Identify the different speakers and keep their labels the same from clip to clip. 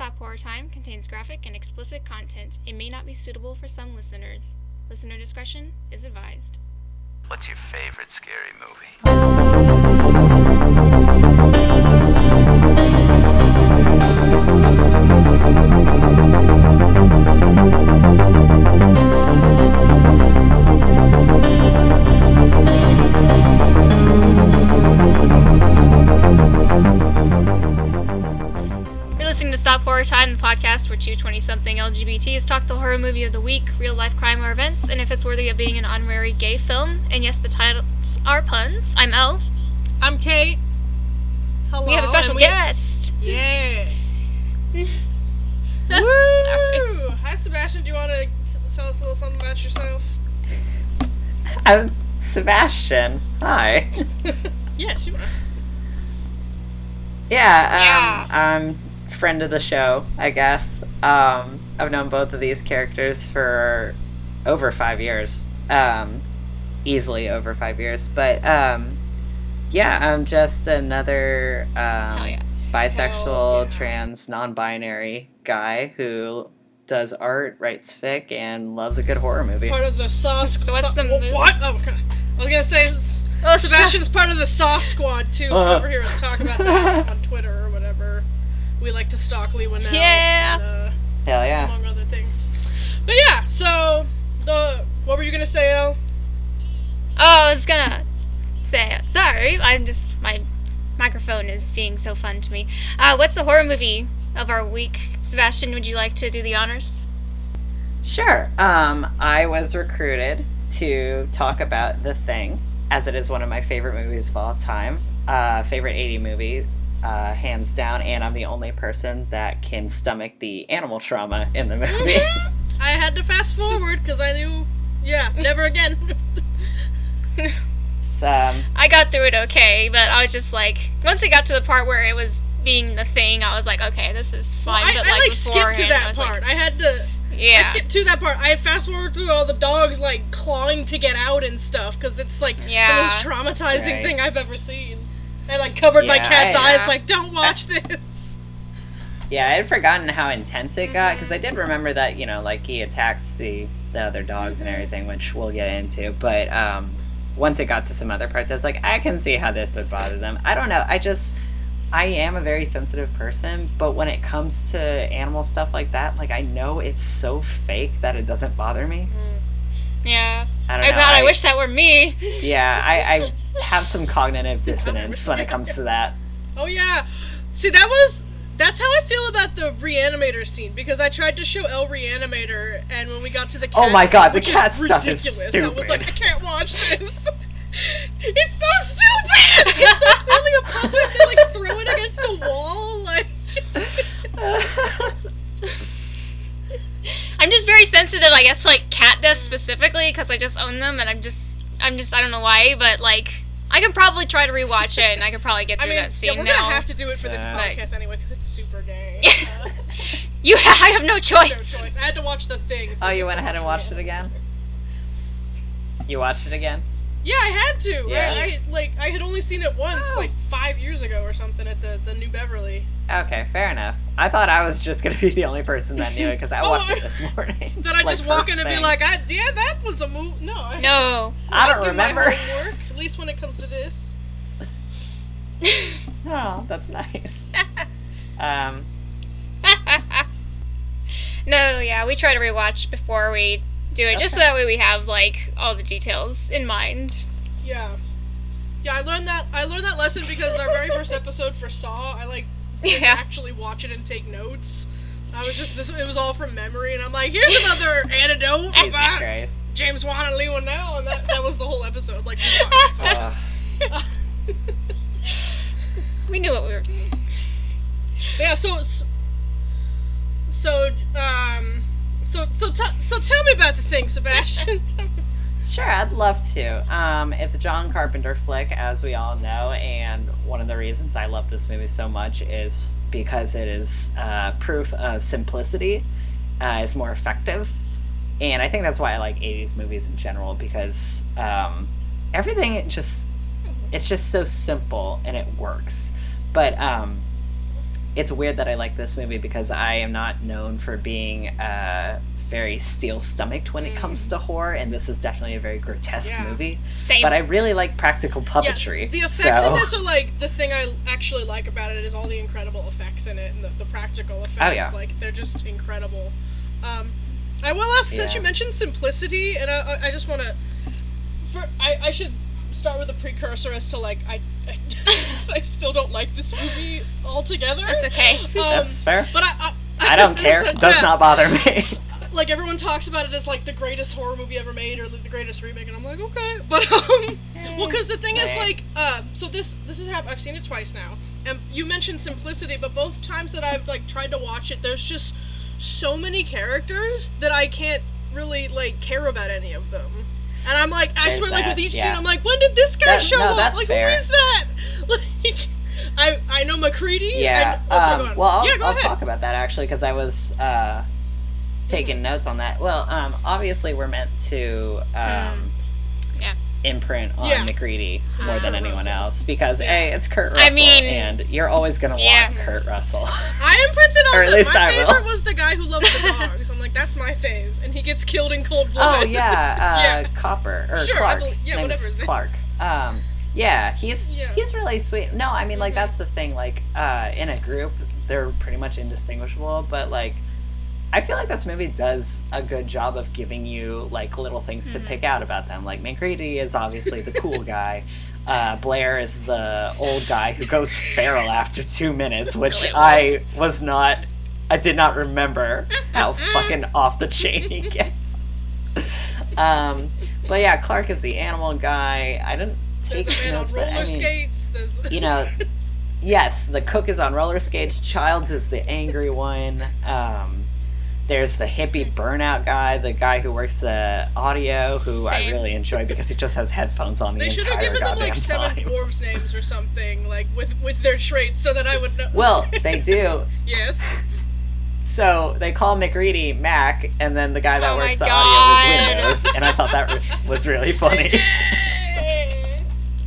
Speaker 1: Stop Horror Time contains graphic and explicit content. It may not be suitable for some listeners. Listener discretion is advised.
Speaker 2: What's your favorite scary movie?
Speaker 1: Stop Horror Time, the podcast where two 20 something LGBTs talk the horror movie of the week, real life crime or events, and if it's worthy of being an honorary gay film. And yes, the titles are puns. I'm Elle.
Speaker 3: I'm Kate. Hello.
Speaker 1: We have a special
Speaker 3: we-
Speaker 1: guest.
Speaker 3: Yeah. Woo!
Speaker 1: Sorry.
Speaker 3: Hi, Sebastian. Do you want to tell us a little something about yourself?
Speaker 4: I'm Sebastian. Hi.
Speaker 3: yes, you are.
Speaker 4: Yeah, um, I'm friend of the show, I guess. Um, I've known both of these characters for over five years. Um, easily over five years. But um, yeah, I'm just another um,
Speaker 1: yeah.
Speaker 4: bisexual,
Speaker 3: yeah.
Speaker 4: trans, non-binary guy who does art, writes fic, and loves a good horror movie.
Speaker 3: Part of the sauce.
Speaker 1: So what's the movie?
Speaker 3: What? Oh, God. I was gonna say s-
Speaker 1: Oh,
Speaker 3: Sebastian's part of the Saw Squad too. If you
Speaker 4: Uh.
Speaker 3: ever hear us talk about that on Twitter or whatever, we like to stalk Leigh Whannell.
Speaker 1: Yeah.
Speaker 3: And, uh,
Speaker 4: Hell yeah.
Speaker 3: among other things. But yeah, so the what were you gonna say, El?
Speaker 1: Oh, I was gonna say, sorry, I'm just, my microphone is being so fun to me. Uh, what's the horror movie of our week? Sebastian, would you like to do the honors?
Speaker 4: Sure. Um, I was recruited to talk about The Thing, as it is one of my favorite movies of all time. Uh, favorite 80 movie, uh, hands down, and I'm the only person that can stomach the animal trauma in the movie.
Speaker 3: I had to fast forward because I knew, yeah, never again.
Speaker 4: It's, um,
Speaker 1: I got through it okay, but I was just like, once it got to the part where it was being the thing, I was like, okay, this is fine.
Speaker 3: I,
Speaker 1: but
Speaker 3: I
Speaker 1: like,
Speaker 3: like skipped to
Speaker 1: beforehand, I
Speaker 3: that part.
Speaker 1: Like,
Speaker 3: I had to. I
Speaker 1: yeah.
Speaker 3: skipped to that part. I fast forward through all the dogs like clawing to get out and stuff because it's like
Speaker 1: Yeah.
Speaker 3: the most traumatizing
Speaker 4: Right.
Speaker 3: thing I've ever seen. I like covered my cat's
Speaker 4: I-
Speaker 3: eyes
Speaker 1: Yeah.
Speaker 3: like, don't watch this.
Speaker 4: yeah, I had forgotten how intense it got because I mm-hmm. did remember that you know, like he attacks the the other dogs and mm-hmm. everything, which we'll get into. But um, once it got to some other parts, I was like, I can see how this would bother them. I don't know. I just I am a very sensitive person, but when it comes to animal stuff like that, like I know it's so fake that it doesn't bother me. Mm-hmm.
Speaker 1: Yeah.
Speaker 4: I don't
Speaker 1: Oh
Speaker 4: know.
Speaker 1: god, I, wish that were me.
Speaker 4: Yeah, I, I have some cognitive dissonance when it comes to that.
Speaker 3: Oh yeah. See, that was that's how I feel about the reanimator scene because I tried to show El Reanimator, and when we got to the oh cat
Speaker 4: Oh my
Speaker 3: scene,
Speaker 4: God, the cat
Speaker 3: is
Speaker 4: stuff is
Speaker 3: ridiculous, I was like, I can't watch this. It's so stupid. It's so clearly a puppet. They like throw it against a wall, like.
Speaker 1: I'm just very sensitive, I guess, to like cat death specifically because I just own them, and I'm just, I'm just, I don't know why, but like, I can probably try to rewatch it, and I could probably get
Speaker 3: I
Speaker 1: through
Speaker 3: mean,
Speaker 1: that scene
Speaker 3: yeah, we're
Speaker 1: now.
Speaker 3: gonna have to do it for this
Speaker 4: Yeah.
Speaker 3: podcast anyway because it's super gay. Uh,
Speaker 1: You, I have no
Speaker 3: no
Speaker 1: choice.
Speaker 3: choice. I had to watch the thing. so
Speaker 4: oh, you went ahead and watched it again? You watched it again?
Speaker 3: Yeah, I had to.
Speaker 4: Yeah.
Speaker 3: I, I like I had only seen it once,
Speaker 4: Oh.
Speaker 3: like five years ago or something at the the New Beverly.
Speaker 4: Okay, fair enough. I thought I was just gonna be the only person that knew it because I
Speaker 3: Oh,
Speaker 4: watched
Speaker 3: I-
Speaker 4: it this morning.
Speaker 3: Then I
Speaker 4: Like,
Speaker 3: just walk in and be like, I, yeah, that was a move. No, I,
Speaker 1: No.
Speaker 4: I don't
Speaker 3: do my
Speaker 4: remember.
Speaker 3: homework, at least when it comes to this.
Speaker 4: Oh, that's nice. Um,
Speaker 1: no, yeah, we try to rewatch before we do it, just so that way we have like all the details in mind.
Speaker 3: Yeah, yeah. I learned that. I learned that lesson because our very first episode for Saw, I like didn't
Speaker 1: Yeah.
Speaker 3: actually watch it and take notes. I was just this. It was all from memory, and I'm like, here's another antidote
Speaker 4: Jesus
Speaker 3: about
Speaker 4: Christ.
Speaker 3: James Wan and Leigh Whannell, and that, that was the whole episode. Like, we talked.
Speaker 1: We knew what we were. Doing.
Speaker 3: Yeah. So, so, so, um, so, so, t- so, tell me about the thing, Sebastian.
Speaker 4: Sure, I'd love to. Um, it's a John Carpenter flick, as we all know, and one of the reasons I love this movie so much is because it is uh, proof of simplicity, uh, is more effective, and I think that's why I like '80s movies in general because um, everything it just it's just so simple and it works. But um, it's weird that I like this movie because I am not known for being uh, very steel stomached when it comes to horror, and this is definitely a very grotesque
Speaker 3: Yeah.
Speaker 4: movie.
Speaker 1: Same.
Speaker 4: But I really like practical puppetry.
Speaker 3: Yeah, the effects
Speaker 4: so.
Speaker 3: in this are like the thing I actually like about it is all the incredible effects in it and the, the practical effects.
Speaker 4: Oh, yeah.
Speaker 3: Like they're just incredible. Um, I will ask since you mentioned simplicity, and I, I- just want to. I, I should start with a precursor as to like I, I, I still don't like this movie altogether.
Speaker 1: That's okay.
Speaker 3: Um,
Speaker 4: That's fair.
Speaker 3: But I, I,
Speaker 4: I don't care.
Speaker 3: so,
Speaker 4: Does
Speaker 3: yeah,
Speaker 4: not bother me.
Speaker 3: Like everyone talks about it as like the greatest horror movie ever made or like, the greatest remake, and I'm like, okay, but um, well, because the thing is like, uh, so this this is hap- I've seen it twice now, and you mentioned simplicity, but both times that I've like tried to watch it, there's just so many characters that I can't really like care about any of them. And I'm like, I
Speaker 4: There's
Speaker 3: swear, like with each
Speaker 4: yeah.
Speaker 3: scene, I'm like, when did this guy
Speaker 4: That-
Speaker 3: show
Speaker 4: no,
Speaker 3: up? like,
Speaker 4: fair.
Speaker 3: who is that? Like, I I know MacReady.
Speaker 4: Yeah.
Speaker 3: I, oh, sorry,
Speaker 4: um,
Speaker 3: on.
Speaker 4: well, I'll,
Speaker 3: yeah,
Speaker 4: I'll talk about that actually because I was uh, taking notes on that. Well, um, obviously we're meant to um,
Speaker 1: Yeah.
Speaker 4: imprint on
Speaker 3: Yeah.
Speaker 4: MacReady more than anyone
Speaker 3: Russell.
Speaker 4: else because
Speaker 3: Yeah.
Speaker 4: a it's Kurt Russell.
Speaker 1: I mean-
Speaker 4: and you're always gonna
Speaker 1: Yeah.
Speaker 4: want Kurt Russell.
Speaker 3: I imprinted on
Speaker 4: Or at
Speaker 3: the,
Speaker 4: least
Speaker 3: my
Speaker 4: I will.
Speaker 3: favorite was the guy who loved the dogs. Like, that's my fave, and he gets killed in cold blood.
Speaker 4: oh yeah, uh,
Speaker 3: Yeah.
Speaker 4: Copper or
Speaker 3: Sure,
Speaker 4: Clark.
Speaker 3: believe- yeah, whatever
Speaker 4: Clark. Um, yeah, he's
Speaker 3: Yeah.
Speaker 4: he's really sweet. No, I mean like
Speaker 3: Mhm.
Speaker 4: that's the thing. Like uh, in a group, they're pretty much indistinguishable. But like, I feel like this movie does a good job of giving you like little things to
Speaker 1: Mhm.
Speaker 4: pick out about them. Like MacReady is obviously the cool guy. Uh, Blair is the old guy who goes feral after two minutes, which I was not. I did not remember how fucking off the chain he gets. Um, but yeah, Clark is the animal guy. I didn't take
Speaker 3: There's a man on
Speaker 4: notes, but I mean,
Speaker 3: skates. There's
Speaker 4: you know, yes, the cook is on roller skates. Childs is the angry one. Um, there's the hippie burnout guy, the guy who works the audio, who I really enjoy because he just has headphones on the
Speaker 3: they should have given them like seven
Speaker 4: time.
Speaker 3: dwarves names or something, like with with their traits, so that I would know.
Speaker 4: Well, they do.
Speaker 3: yes.
Speaker 4: So they call MacReady Mac, and then the guy that
Speaker 1: Oh
Speaker 4: works the
Speaker 1: God.
Speaker 4: audio is Windows, and I thought that re- was really funny.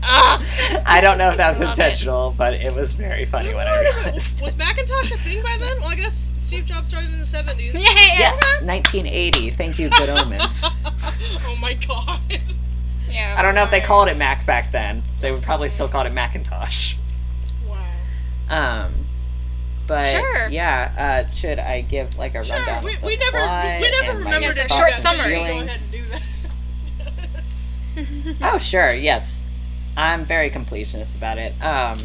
Speaker 1: Ah,
Speaker 4: I don't know if that was
Speaker 1: Love it.
Speaker 4: intentional, but it was very funny when I realized.
Speaker 3: was Macintosh a thing by then? Well, I guess Steve Jobs started in the seventies.
Speaker 1: yeah,
Speaker 4: Yes, 1980. Thank you, Good Omens.
Speaker 3: oh my god.
Speaker 1: yeah.
Speaker 4: I don't know if they called it Mac back then. They would probably still call it Macintosh.
Speaker 3: Wow.
Speaker 4: Um, but
Speaker 1: Sure.
Speaker 4: yeah, uh, should I give like a
Speaker 3: Sure.
Speaker 4: rundown
Speaker 3: We,
Speaker 4: of the
Speaker 3: we never we never remembered
Speaker 1: a short summary.
Speaker 3: Go ahead and do that.
Speaker 4: Oh sure, yes. I'm very completionist about it. Um,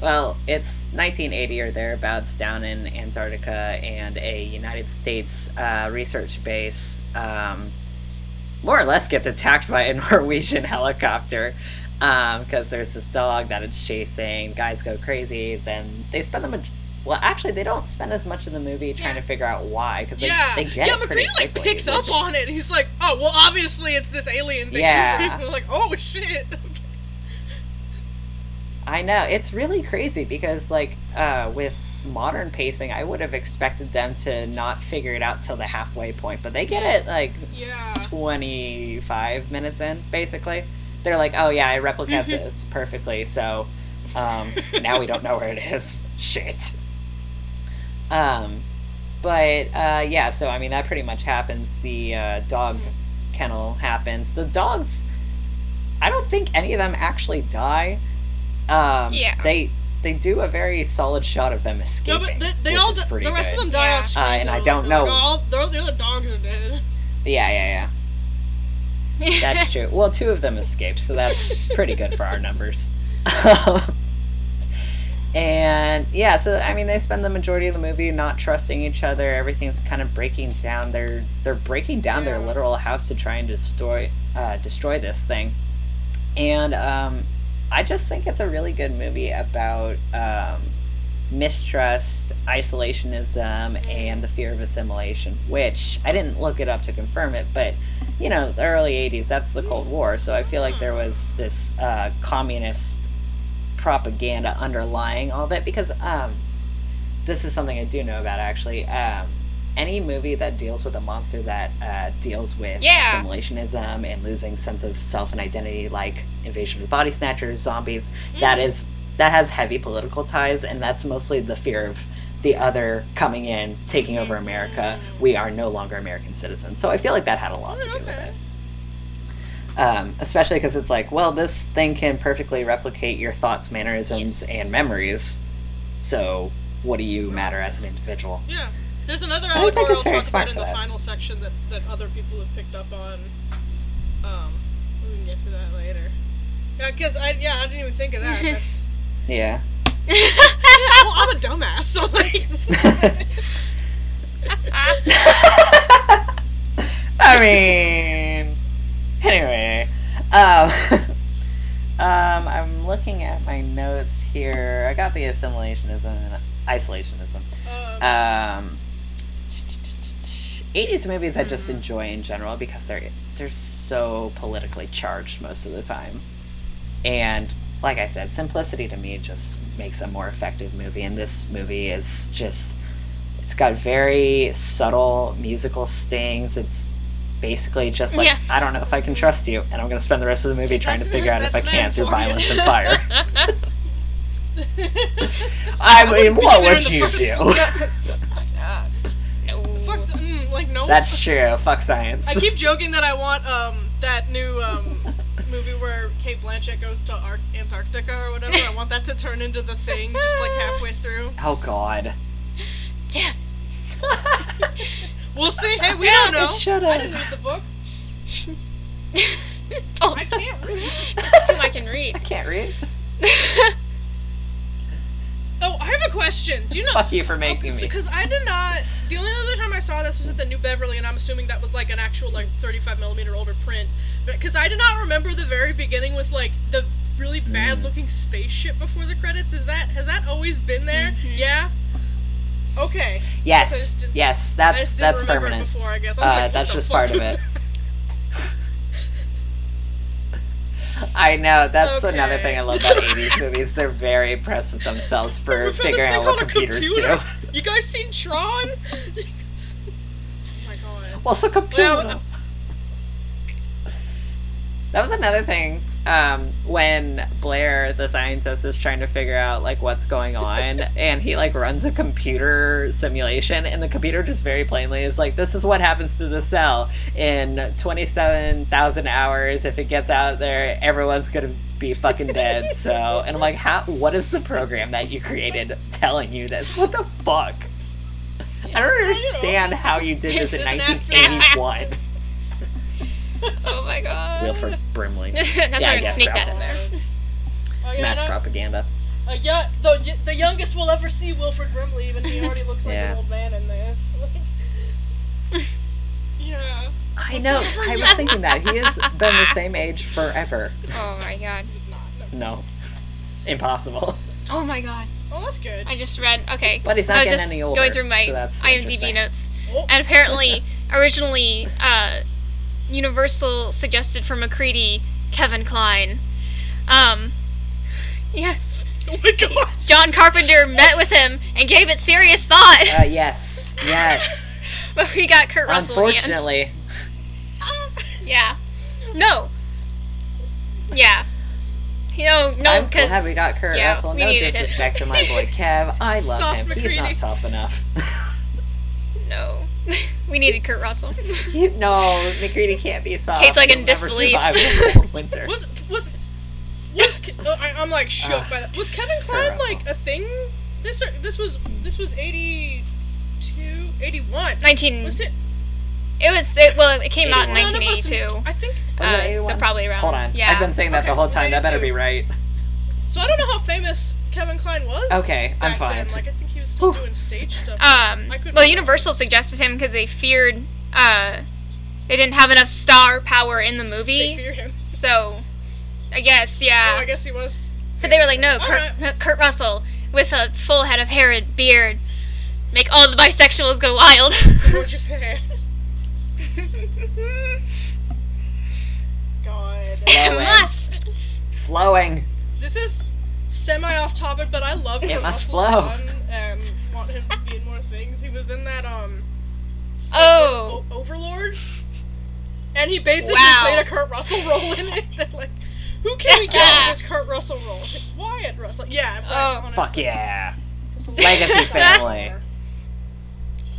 Speaker 4: well, it's 1980 or thereabouts down in Antarctica, and a United States uh, research base um, more or less gets attacked by a Norwegian helicopter because there's this dog that it's chasing. Guys go crazy. Then they spend the maj- well, actually, they don't spend as much of the movie trying
Speaker 1: Yeah.
Speaker 4: to figure out why because they,
Speaker 3: yeah,
Speaker 4: they get
Speaker 3: yeah.
Speaker 4: it pretty
Speaker 3: MacReady like
Speaker 4: quickly,
Speaker 3: picks up on it. He's like, "Oh, well, obviously it's this alien thing."
Speaker 4: Yeah.
Speaker 3: and they're like, "Oh shit."
Speaker 4: I know it's really crazy because like uh, with modern pacing, I would have expected them to not figure it out till the halfway point, but they get it like
Speaker 3: Yeah.
Speaker 4: twenty five minutes in. Basically, they're like, "Oh yeah, it replicates this perfectly." So um, now we don't know where it is. Shit. Um, but uh, yeah, so I mean that pretty much happens. The uh, dog kennel happens. The dogs, I don't think any of them actually die. Um,
Speaker 1: Yeah.
Speaker 4: They they do a very solid shot of them
Speaker 3: No,
Speaker 4: escaping.
Speaker 3: but they, they all the rest
Speaker 4: good.
Speaker 3: of them die
Speaker 1: Yeah.
Speaker 3: off screen.
Speaker 4: Uh, and I don't
Speaker 3: Like,
Speaker 4: know-
Speaker 3: all the, the other dogs are dead.
Speaker 4: Yeah, yeah, yeah. That's true. Well, two of them escaped, so that's pretty good for our numbers. and yeah, so I mean, they spend the majority of the movie not trusting each other. Everything's kind of breaking down. They're they're breaking down their literal house to try and destroy uh, destroy this thing. And um, I just think it's a really good movie about um, mistrust, isolationism, and the fear of assimilation. Which I didn't look it up to confirm it, but you know, the early '80s, that's the Cold War. So I feel like there was this uh, communist propaganda underlying all of it because um, this is something I do know about actually. Um, any movie that deals with a monster that uh, deals with
Speaker 1: Yeah.
Speaker 4: assimilationism and losing sense of self and identity, like Invasion of the Body Snatchers, zombies, that is that has heavy political ties, and that's mostly the fear of the other coming in, taking over America. We are no longer American citizens. So I feel like that had a lot to do with it. Um, especially because it's like, well, this thing can perfectly replicate your thoughts, mannerisms,
Speaker 1: Yes.
Speaker 4: and memories. So what do you matter as an individual?
Speaker 3: Yeah. There's another
Speaker 4: I think
Speaker 3: allegory
Speaker 4: it's
Speaker 3: I'll
Speaker 4: very
Speaker 3: talk about in the
Speaker 4: that.
Speaker 3: final section that, that other people have picked up on. Um, we can get to that later. Yeah, because I yeah I didn't even think of that. That's,
Speaker 4: Yeah.
Speaker 3: yeah, well, I'm a dumbass, so like.
Speaker 4: I mean, anyway, um, um, I'm looking at my notes here. I got the assimilationism and isolationism.
Speaker 3: um,
Speaker 4: Um, 80s movies I just
Speaker 3: Mhm.
Speaker 4: enjoy in general because they're they're so politically charged most of the time, and like I said, simplicity to me just makes a more effective movie. And this movie is just it's got very subtle musical stings. It's basically just like
Speaker 1: Yeah.
Speaker 4: I don't know if I can trust you, and I'm gonna spend the rest of the movie trying to figure out if I can through violence and fire. I mean,
Speaker 3: wouldn't
Speaker 4: what would you do?
Speaker 3: Fuck, mm, like no.
Speaker 4: That's true. Fuck science.
Speaker 3: I keep joking that I want um that new um movie where Cate Blanchett goes to Ar- Antarctica or whatever. I want that to turn into the thing just like halfway through.
Speaker 4: oh God.
Speaker 1: Damn.
Speaker 3: We'll see. Hey, we don't know.
Speaker 4: should
Speaker 3: I didn't read the book.
Speaker 1: oh,
Speaker 3: I can't read.
Speaker 1: I assume I can read.
Speaker 4: I can't read.
Speaker 3: Oh, I have a question. Do you know?
Speaker 4: Fuck you for making me.
Speaker 3: Because I did not. The only other time I saw this was at the New Beverly, and I'm assuming that was like an actual like 35 millimeter older print. But because I did not remember the very beginning with like the really
Speaker 4: Mm.
Speaker 3: bad looking spaceship before the credits. Is that has that always been there? Yeah. Okay.
Speaker 4: Yes.
Speaker 3: didn't-
Speaker 4: Yes. That's that's permanent.
Speaker 3: before. I guess. I
Speaker 4: Uh,
Speaker 3: like,
Speaker 4: that's just part of it. I know. That's another thing I love about 80s movies. They're very impressed with themselves for figuring out what computers
Speaker 3: computer.
Speaker 4: do.
Speaker 3: You guys seen Tron? oh my god.
Speaker 4: What's a computer?
Speaker 3: Well,
Speaker 4: that was another thing. Um, when Blair, the scientist, is trying to figure out like what's going on, and he like runs a computer simulation, and the computer just very plainly is like, "This is what happens to the cell in twenty-seven thousand hours. If it gets out there, everyone's gonna be fucking dead." So, and I'm like, "How? What is the program that you created telling you this? What the fuck?" I don't understand how you did this in
Speaker 3: app for
Speaker 4: 1981.
Speaker 1: Oh my god.
Speaker 4: Wilford Brimley.
Speaker 1: That's
Speaker 4: Yeah,
Speaker 1: why
Speaker 4: I
Speaker 1: I'm gonna
Speaker 4: guess
Speaker 1: sneak
Speaker 4: so.
Speaker 1: that in there.
Speaker 3: Oh yeah,
Speaker 4: Math
Speaker 3: no,
Speaker 4: propaganda.
Speaker 3: uh, yeah. The the youngest we'll ever see Wilford Brimley, even he already looks like
Speaker 4: Yeah.
Speaker 3: an old man in this. yeah.
Speaker 4: I know. I was thinking that he has been the same age forever.
Speaker 1: Oh my god.
Speaker 3: It's not. No.
Speaker 4: No, impossible.
Speaker 1: Oh my god.
Speaker 3: Well, that's good.
Speaker 1: I just read. Okay.
Speaker 4: But he's not
Speaker 1: I was
Speaker 4: getting
Speaker 1: just
Speaker 4: any older,
Speaker 1: going through my
Speaker 4: so that's
Speaker 1: IMDb
Speaker 4: interesting.
Speaker 1: notes,
Speaker 3: Oh.
Speaker 1: and apparently, originally, uh, Universal suggested for MacReady Kevin Kline. Um, yes.
Speaker 3: Oh my god.
Speaker 1: John Carpenter met with him and gave it serious thought,
Speaker 4: Uh, yes, yes.
Speaker 1: but we got Kurt Russell in the end.
Speaker 4: Unfortunately,
Speaker 1: Yeah. No. Yeah. You know, no,
Speaker 4: I'm
Speaker 1: because
Speaker 4: glad we got Kurt
Speaker 1: yeah,
Speaker 4: Russell. No disrespect
Speaker 1: it.
Speaker 4: to my boy Kev. I love
Speaker 3: Soft
Speaker 4: him. He's not tough enough.
Speaker 1: No, we needed Kurt Russell.
Speaker 4: No, MacReady can't be soft.
Speaker 1: Kate's, like,
Speaker 4: He'll
Speaker 1: in disbelief.
Speaker 4: survive winter.
Speaker 3: Was was was I, I'm like shook
Speaker 4: Uh,
Speaker 3: by that. Was Kevin
Speaker 4: Kline
Speaker 3: like a thing? This or- this was this was 82, 81.
Speaker 1: Nineteen.
Speaker 3: Was it?
Speaker 1: It was. It, well, it came out in
Speaker 4: 81.
Speaker 3: None of us-
Speaker 1: 1982.
Speaker 3: I think.
Speaker 4: Was
Speaker 1: Uh, so probably around.
Speaker 4: Hold on.
Speaker 1: Yeah.
Speaker 4: I've been saying that the whole time. That better be right.
Speaker 3: So I don't know how famous Kevin Kline was.
Speaker 4: Okay, I'm fine.
Speaker 3: Then. Like I think he still
Speaker 4: Whew.
Speaker 3: doing stage stuff.
Speaker 1: Um. Well,
Speaker 3: remember.
Speaker 1: Universal suggested him because they feared. Uh, they didn't have enough star power in the
Speaker 3: They
Speaker 1: movie.
Speaker 3: fear him.
Speaker 1: So, I guess
Speaker 3: Oh,
Speaker 1: yeah.
Speaker 3: I guess he was.
Speaker 1: But they were like, no, Kurt,
Speaker 3: Alright.
Speaker 1: no, Kurt Russell with a full head of hair and beard, make all the bisexuals go wild.
Speaker 3: Gorgeous hair. God.
Speaker 4: Flowing.
Speaker 1: Must.
Speaker 4: Flowing.
Speaker 3: This is semi off topic, but I love
Speaker 4: It
Speaker 3: Kurt
Speaker 4: must
Speaker 3: Russell's
Speaker 4: flow.
Speaker 3: son and want him to be in more things. He was in that um
Speaker 1: Oh.
Speaker 3: o- Overlord, and he basically
Speaker 1: Wow.
Speaker 3: played a Kurt Russell role in it. They're like, Who can we get in this Kurt Russell role? Wyatt Russell. Yeah. Right,
Speaker 1: Oh.
Speaker 3: honestly.
Speaker 4: Fuck yeah. Legacy family.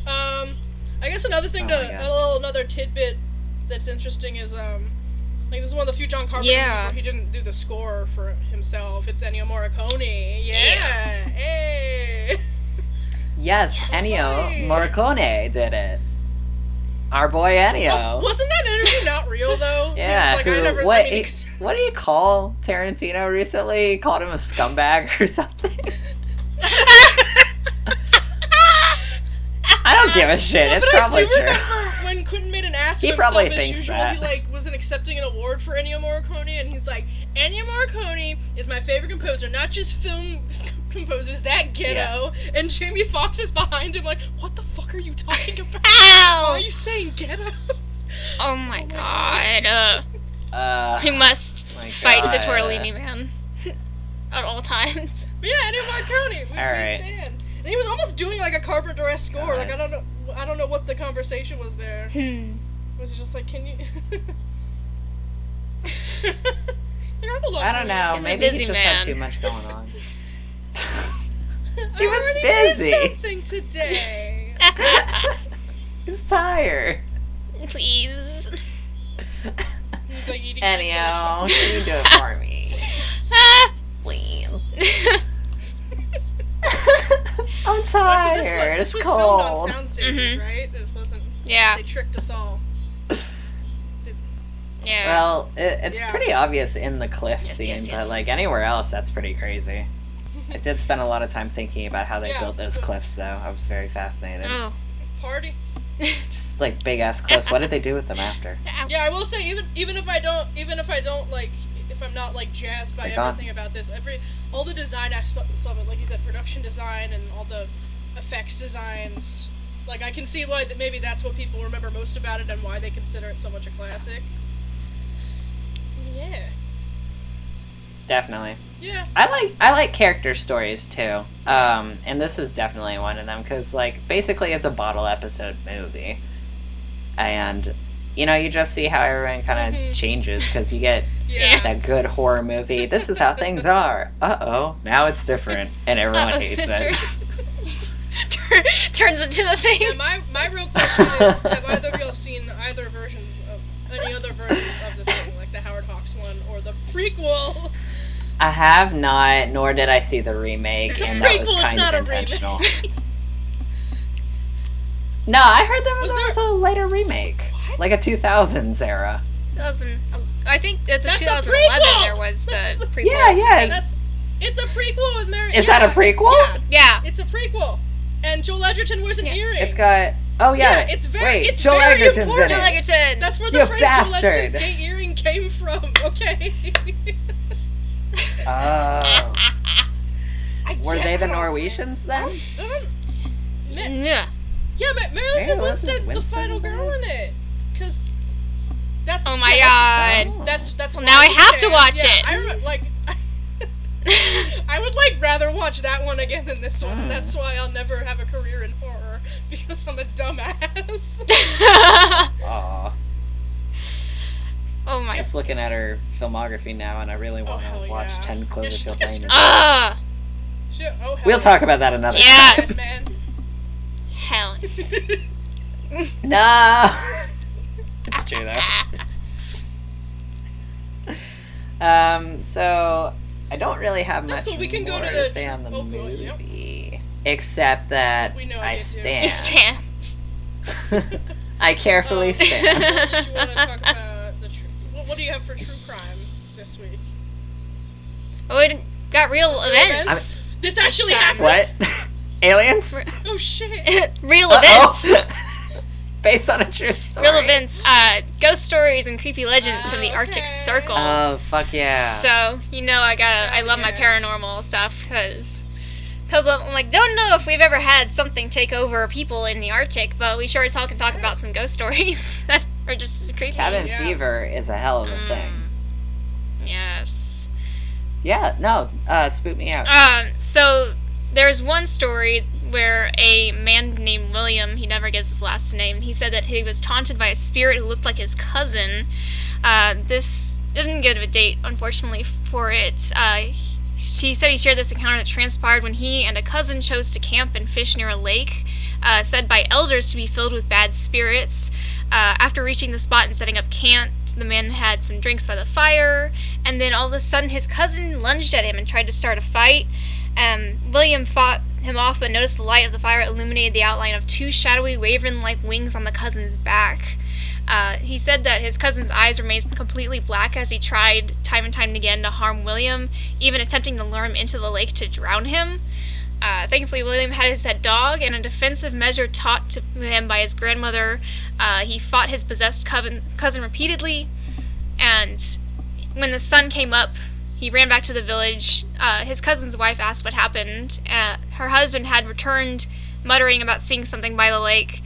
Speaker 3: Um, I guess another thing
Speaker 4: Oh
Speaker 3: to
Speaker 4: my
Speaker 3: a little another tidbit that's interesting is um, like this is one of the few John Carpenter
Speaker 1: Yeah.
Speaker 3: movies where he didn't do the score for himself. It's Ennio Morricone. Yeah.
Speaker 1: Yeah.
Speaker 3: Hey.
Speaker 4: Yes,
Speaker 1: Yes.
Speaker 4: Ennio Morricone did it. Our boy Ennio.
Speaker 3: Oh, wasn't that interview not real though?
Speaker 4: Yeah,
Speaker 3: was like, I
Speaker 4: who-
Speaker 3: never.
Speaker 4: what,
Speaker 3: I mean,
Speaker 4: he- what did he call Tarantino recently? He called him a scumbag or something. I don't give a shit. It's probably
Speaker 3: do
Speaker 4: true.
Speaker 3: remember when Quentin made an ass
Speaker 4: He
Speaker 3: of himself
Speaker 4: probably
Speaker 3: as
Speaker 4: thinks
Speaker 3: usual.
Speaker 4: that.
Speaker 3: He like wasn't accepting an award for Ennio Morricone, and he's like, Ennio Morricone is my favorite composer, not just film composers. That ghetto. And Jamie Foxx is behind him, like, what the fuck are you talking about? Why are you saying ghetto?
Speaker 1: Oh my god. Uh,
Speaker 4: Uh,
Speaker 1: we must
Speaker 4: My
Speaker 1: fight the
Speaker 4: God.
Speaker 1: Tortellini man at all times.
Speaker 3: But yeah, Ennio Morricone. We, we
Speaker 4: All right.
Speaker 3: stand. And he was almost doing like a Carpenter-esque score.
Speaker 4: All
Speaker 3: Like. I don't know, I don't know what the conversation was there.
Speaker 1: Hmm.
Speaker 3: It was just like, can you? I have a lot
Speaker 4: I don't know.
Speaker 1: He's
Speaker 4: Maybe
Speaker 1: busy
Speaker 4: he just
Speaker 1: man.
Speaker 4: had too much going on.
Speaker 3: you.
Speaker 4: He
Speaker 3: I
Speaker 4: was
Speaker 3: already
Speaker 4: busy.
Speaker 3: Did something today.
Speaker 4: He's tired.
Speaker 1: Please.
Speaker 3: He's like eating
Speaker 4: Ennio, can you do it for me? Please. I'm
Speaker 3: Oh, so
Speaker 4: tired.
Speaker 3: this was, this
Speaker 4: it's
Speaker 3: was
Speaker 4: cold.
Speaker 3: filmed on sound stages,
Speaker 1: Mhm.
Speaker 3: right? It wasn't.
Speaker 1: yeah.
Speaker 3: They tricked us all.
Speaker 1: Yeah.
Speaker 4: Well, it, it's
Speaker 3: Yeah.
Speaker 4: pretty obvious in the cliff
Speaker 1: Yes,
Speaker 4: scene,
Speaker 1: yes, yes.
Speaker 4: but like anywhere else, that's pretty crazy. I did spend a lot of time thinking about how they
Speaker 3: Yeah.
Speaker 4: built those cliffs, though. I was very fascinated.
Speaker 1: oh.
Speaker 3: Party.
Speaker 4: Just like big ass cliffs. What did they do with them after?
Speaker 3: Yeah, I will say even even if I don't even if I don't like if I'm not like jazzed by
Speaker 4: They're gone.
Speaker 3: everything about this, every all the design aspects of it, like you said, production design and all the effects designs. Like I can see why that maybe that's what people remember most about it and why they consider it so much a classic. Yeah.
Speaker 4: Definitely.
Speaker 3: Yeah.
Speaker 4: I like I like character stories too, um, and this is definitely one of them because like basically it's a bottle episode movie, and you know you just see how everyone kind of
Speaker 3: Mhm.
Speaker 4: changes because you get
Speaker 3: Yeah.
Speaker 4: that good horror movie. This is how things are. Uh oh, now it's different, and everyone
Speaker 1: Uh-oh,
Speaker 4: hates
Speaker 1: sisters.
Speaker 4: it.
Speaker 1: Turns into the thing.
Speaker 3: Yeah, my, my real question is have either of y'all seen either versions of any other versions the prequel?
Speaker 4: I have not, nor did I see the remake,
Speaker 3: It's a
Speaker 4: and that was
Speaker 3: prequel, it's
Speaker 4: kind
Speaker 3: not
Speaker 4: of
Speaker 3: a
Speaker 4: intentional. no, I heard there was,
Speaker 3: Was
Speaker 4: there was a later remake,
Speaker 3: What?
Speaker 4: like a 2000s era.
Speaker 1: 2000, I think at the
Speaker 3: That's a
Speaker 1: 2011 there was the prequel.
Speaker 4: Yeah, yeah.
Speaker 3: That's it's a prequel with Mary.
Speaker 4: Is
Speaker 3: yeah,
Speaker 4: that a prequel?
Speaker 3: Yeah,
Speaker 1: Yeah.
Speaker 3: it's a prequel. And Joel Edgerton wears an
Speaker 1: Yeah.
Speaker 3: earring.
Speaker 4: It's got. Oh yeah,
Speaker 3: Yeah, it's very-
Speaker 4: Wait,
Speaker 3: it's
Speaker 4: Joel
Speaker 3: very
Speaker 4: Edgerton's
Speaker 3: important.
Speaker 4: in
Speaker 1: Joel
Speaker 4: it.
Speaker 1: Edgerton.
Speaker 3: That's where
Speaker 4: You
Speaker 3: the phrase Joel
Speaker 4: bastard.
Speaker 3: Edgerton's gay earring came from. Okay.
Speaker 4: Oh,
Speaker 3: I
Speaker 4: were they the. Norwegians then?
Speaker 3: Ma-
Speaker 1: yeah.
Speaker 3: Yeah, Ma- Mary
Speaker 4: Mary
Speaker 3: Elizabeth
Speaker 4: Elizabeth
Speaker 3: Winstead's the final girl in it. Cause that's
Speaker 1: Oh my
Speaker 3: yeah,
Speaker 1: god.
Speaker 4: Oh.
Speaker 3: That's that's.
Speaker 1: Well, now I have to watch
Speaker 3: Yeah,
Speaker 1: it.
Speaker 3: I remember, like. I would like rather watch that one again than this one.
Speaker 4: Mm.
Speaker 3: and That's why I'll never have a career in horror because I'm a dumbass.
Speaker 4: Aw.
Speaker 1: Oh my.
Speaker 4: Just looking at her filmography now, and I really want
Speaker 3: hell
Speaker 4: to watch
Speaker 3: yeah.
Speaker 4: Ten
Speaker 3: Yeah, she's
Speaker 4: Cloverfield
Speaker 3: like
Speaker 4: Lane.
Speaker 3: star.
Speaker 1: Ah.
Speaker 3: Shit, oh,
Speaker 4: We'll talk about that another time.
Speaker 1: Yes.
Speaker 3: man.
Speaker 1: Hell.
Speaker 4: time. No. it's true though. Um. So I don't really have
Speaker 3: That's
Speaker 4: much
Speaker 3: cool, we can go
Speaker 4: more
Speaker 3: to
Speaker 4: to
Speaker 3: the
Speaker 4: say
Speaker 3: tr-
Speaker 4: on the
Speaker 3: oh, go- yep.
Speaker 4: movie, except that
Speaker 3: We know I
Speaker 4: I
Speaker 3: get to.
Speaker 4: stand.
Speaker 1: It stands.
Speaker 4: I carefully
Speaker 3: Um,
Speaker 4: stand.
Speaker 3: What, what do you have for true crime this week?
Speaker 1: oh, it got real events.
Speaker 3: This actually
Speaker 1: time.
Speaker 3: happened.
Speaker 4: what? Aliens?
Speaker 3: Oh shit.
Speaker 1: real
Speaker 4: Uh-oh.
Speaker 1: events.
Speaker 4: Based on a true story.
Speaker 1: Real events. Uh, ghost stories and creepy legends from the
Speaker 3: Ah,
Speaker 1: Arctic. Circle.
Speaker 4: Oh fuck yeah!
Speaker 1: So you know I gotta I love my paranormal stuff because because I'm like don't know if we've ever had something take over people in the Arctic, but we sure as hell can talk about some ghost stories that are just as creepy.
Speaker 4: Cabin
Speaker 3: Yeah.
Speaker 4: fever is a hell of a thing.
Speaker 1: Mm. Yes.
Speaker 4: Yeah, no, uh, spook me out.
Speaker 1: Um. So there's one story where a man named William, he never gives his last name, he said that he was taunted by a spirit who looked like his cousin. Uh, this didn't give a date, unfortunately, for it. Uh, he said he shared this encounter that transpired when he and a cousin chose to camp and fish near a lake, uh, said by elders to be filled with bad spirits. Uh, after reaching the spot and setting up camp, the man had some drinks by the fire, and then all of a sudden his cousin lunged at him and tried to start a fight. Um, William fought him off, but noticed the light of the fire illuminated the outline of two shadowy, wavering like wings on the cousin's back. Uh, he said that his cousin's eyes remained completely black as he tried time and time again to harm William, even attempting to lure him into the lake to drown him. Uh, thankfully, William had his head dog, and a defensive measure taught to him by his grandmother. Uh, he fought his possessed cousin, cousin repeatedly, and when the sun came up, he ran back to the village. Uh, his cousin's wife asked what happened. Uh, her husband had returned, muttering about seeing something by the lake.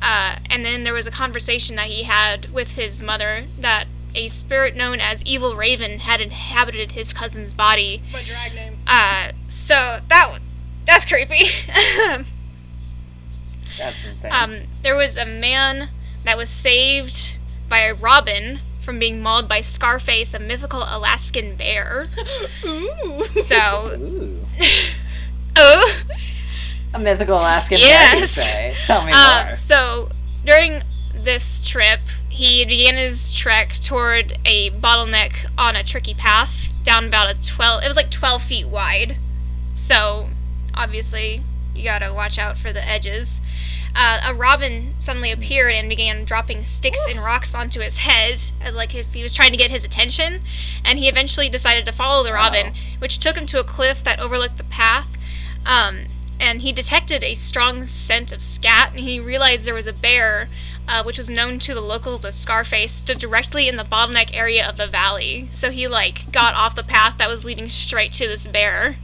Speaker 1: Uh, and then there was a conversation that he had with his mother that a spirit known as Evil Raven had inhabited his cousin's body.
Speaker 3: It's my drag name.
Speaker 1: Uh, so that was that's creepy.
Speaker 4: That's insane.
Speaker 1: um, there was a man that was saved by a robin from being mauled by Scarface, a mythical Alaskan bear.
Speaker 3: Ooh.
Speaker 1: So,
Speaker 4: Ooh.
Speaker 1: oh.
Speaker 4: A mythical Alaskan bear,
Speaker 1: Yes.
Speaker 4: Tell me
Speaker 1: Um,
Speaker 4: more.
Speaker 1: so during this trip, he began his trek toward a bottleneck on a tricky path down about a 12 it was like 12 feet wide so obviously you gotta watch out for the edges. Uh, a robin suddenly appeared and began dropping sticks and rocks onto his head as like if he was trying to get his attention and he eventually decided to follow the robin
Speaker 4: Wow.
Speaker 1: which took him to a cliff that overlooked the path um, and he detected a strong scent of scat and he realized there was a bear uh, which was known to the locals as scarface stood directly in the bottleneck area of the valley. So he like got off the path that was leading straight to this bear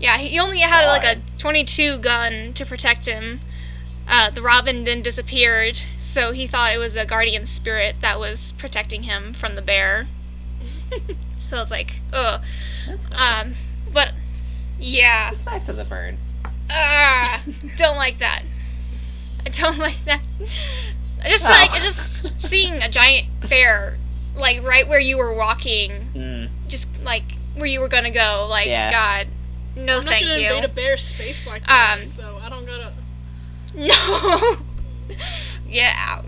Speaker 1: yeah he only had like a 22 gun to protect him uh, the robin then disappeared so he thought it was a guardian spirit that was protecting him from the bear so I was like ugh
Speaker 4: That's nice.
Speaker 1: um but yeah
Speaker 4: It's nice of the bird.
Speaker 1: Ah, don't like that. I don't like that. I just
Speaker 4: Oh.
Speaker 1: like I just seeing a giant bear like right where you were walking,
Speaker 4: Mm.
Speaker 1: just like where you were gonna go. Like
Speaker 4: Yeah.
Speaker 1: God, no,
Speaker 3: I'm not gonna
Speaker 1: you.
Speaker 3: invade a bear's space like that,
Speaker 1: Um,
Speaker 3: so I don't gotta.
Speaker 1: No. yeah.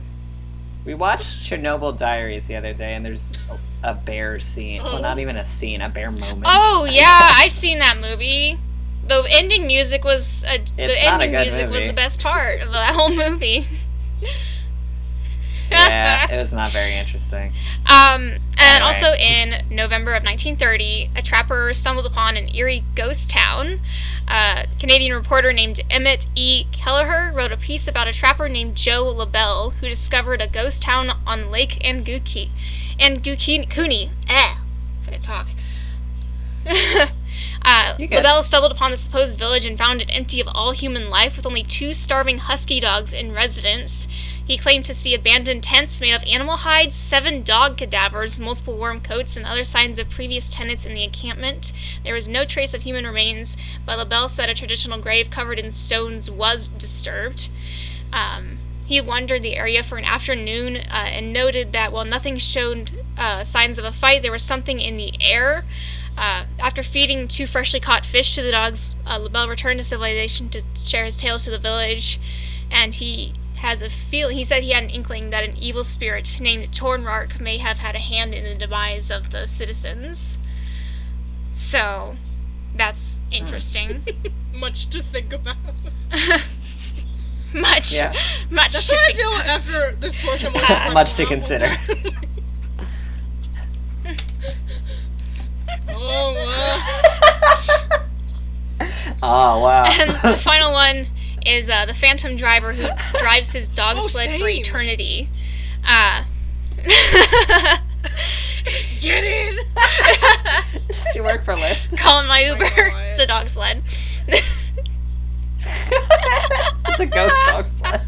Speaker 4: We watched Chernobyl Diaries the other day, and there's a bear scene. Well,
Speaker 3: Oh.
Speaker 4: not even a scene, a bear moment.
Speaker 1: Oh yeah, I've seen that movie. The ending music was a, the
Speaker 4: It's not a
Speaker 1: ending
Speaker 4: good
Speaker 1: music was the best part of that whole movie.
Speaker 4: Yeah, it was not very interesting.
Speaker 1: Um, and
Speaker 4: Alright.
Speaker 1: also in November of 1930, a trapper stumbled upon an eerie ghost town. A Canadian reporter named Emmett E. Kelleher wrote a piece about a trapper named Joe LaBelle who discovered a ghost town on Lake Anguki. Angukuni. Eh. If I talk. uh, LaBelle stumbled upon the supposed village and found it empty of all human life with only two starving husky dogs in residence. He claimed to see abandoned tents made of animal hides, seven dog cadavers, multiple warm coats, and other signs of previous tenants in the encampment. There was no trace of human remains, but LaBelle said a traditional grave covered in stones was disturbed. Um, he wandered the area for an afternoon uh, and noted that while nothing showed uh, signs of a fight, there was something in the air. Uh, after feeding two freshly caught fish to the dogs, uh, LaBelle returned to civilization to share his tales to the village, and he has a feeling. He said he had an inkling that an evil spirit named Tornrark may have had a hand in the demise of the citizens. So, that's interesting.
Speaker 3: Much to think about.
Speaker 1: much,
Speaker 4: Yeah.
Speaker 1: much.
Speaker 3: That's
Speaker 1: to
Speaker 3: how I feel
Speaker 1: about.
Speaker 3: after this portion. I'm
Speaker 4: Much to consider.
Speaker 3: oh, wow.
Speaker 4: Oh wow.
Speaker 1: And the final one is uh, the Phantom Driver who drives his dog
Speaker 3: Oh,
Speaker 1: sled for eternity. Uh,
Speaker 3: Get in!
Speaker 4: He work for Lyft?
Speaker 1: calling my Uber.
Speaker 3: God.
Speaker 1: it's a dog sled.
Speaker 4: it's a ghost dog sled.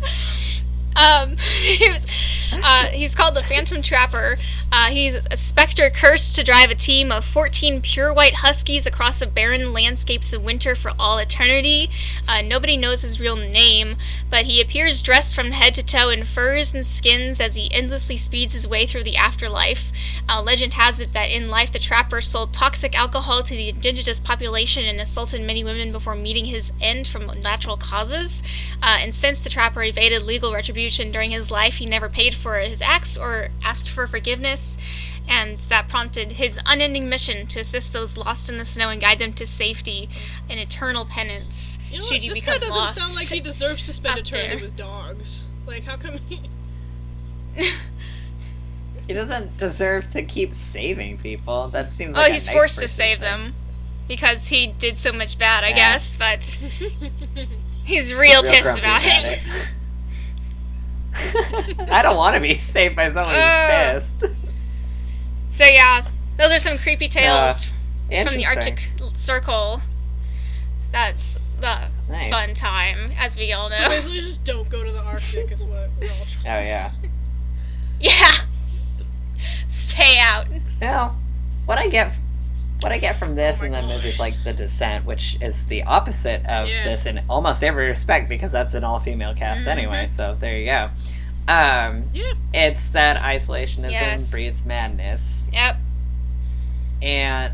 Speaker 1: Um, he was, uh, he's called the Phantom Trapper. Uh, he's a specter cursed to drive a team of 14 pure white huskies across the barren landscapes of winter for all eternity. Uh, nobody knows his real name, but he appears dressed from head to toe in furs and skins as he endlessly speeds his way through the afterlife. Uh, legend has it that in life the trapper sold toxic alcohol to the indigenous population and assaulted many women before meeting his end from natural causes. Uh, and since the trapper evaded legal retribution during his life, he never paid for his acts or asked for forgiveness and that prompted his unending mission to assist those lost in the snow and guide them to safety and eternal penance
Speaker 3: You know
Speaker 1: should
Speaker 3: what?
Speaker 1: you
Speaker 3: This guy doesn't
Speaker 1: lost.
Speaker 3: sound like he deserves to spend eternity
Speaker 1: there.
Speaker 3: with dogs. Like, how come he?
Speaker 4: He doesn't deserve to keep saving people. That seems
Speaker 1: oh,
Speaker 4: like a
Speaker 1: he's
Speaker 4: nice
Speaker 1: forced to save
Speaker 4: thing.
Speaker 1: them because he did so much bad, I
Speaker 4: Yeah.
Speaker 1: guess. But he's real,
Speaker 4: Real
Speaker 1: pissed about
Speaker 4: about
Speaker 1: it.
Speaker 4: it. I don't want to be saved by someone
Speaker 1: Uh,
Speaker 4: who's pissed.
Speaker 1: So yeah, those are some creepy tales from the Arctic Circle. That's the
Speaker 4: Nice.
Speaker 1: fun time, as we all know.
Speaker 3: So basically, just don't go to the Arctic. Is what we're all trying.
Speaker 4: Oh yeah.
Speaker 1: yeah. Stay out.
Speaker 4: Well, what I get, what I get from this
Speaker 3: Oh
Speaker 4: and then
Speaker 3: God.
Speaker 4: movies like The Descent, which is the opposite of
Speaker 3: Yeah.
Speaker 4: this in almost every respect because that's an all-female cast
Speaker 1: Mhm.
Speaker 4: anyway. So there you go. Um,
Speaker 3: Yeah.
Speaker 4: it's that isolationism
Speaker 1: Yes.
Speaker 4: breeds madness,
Speaker 1: Yep.
Speaker 4: and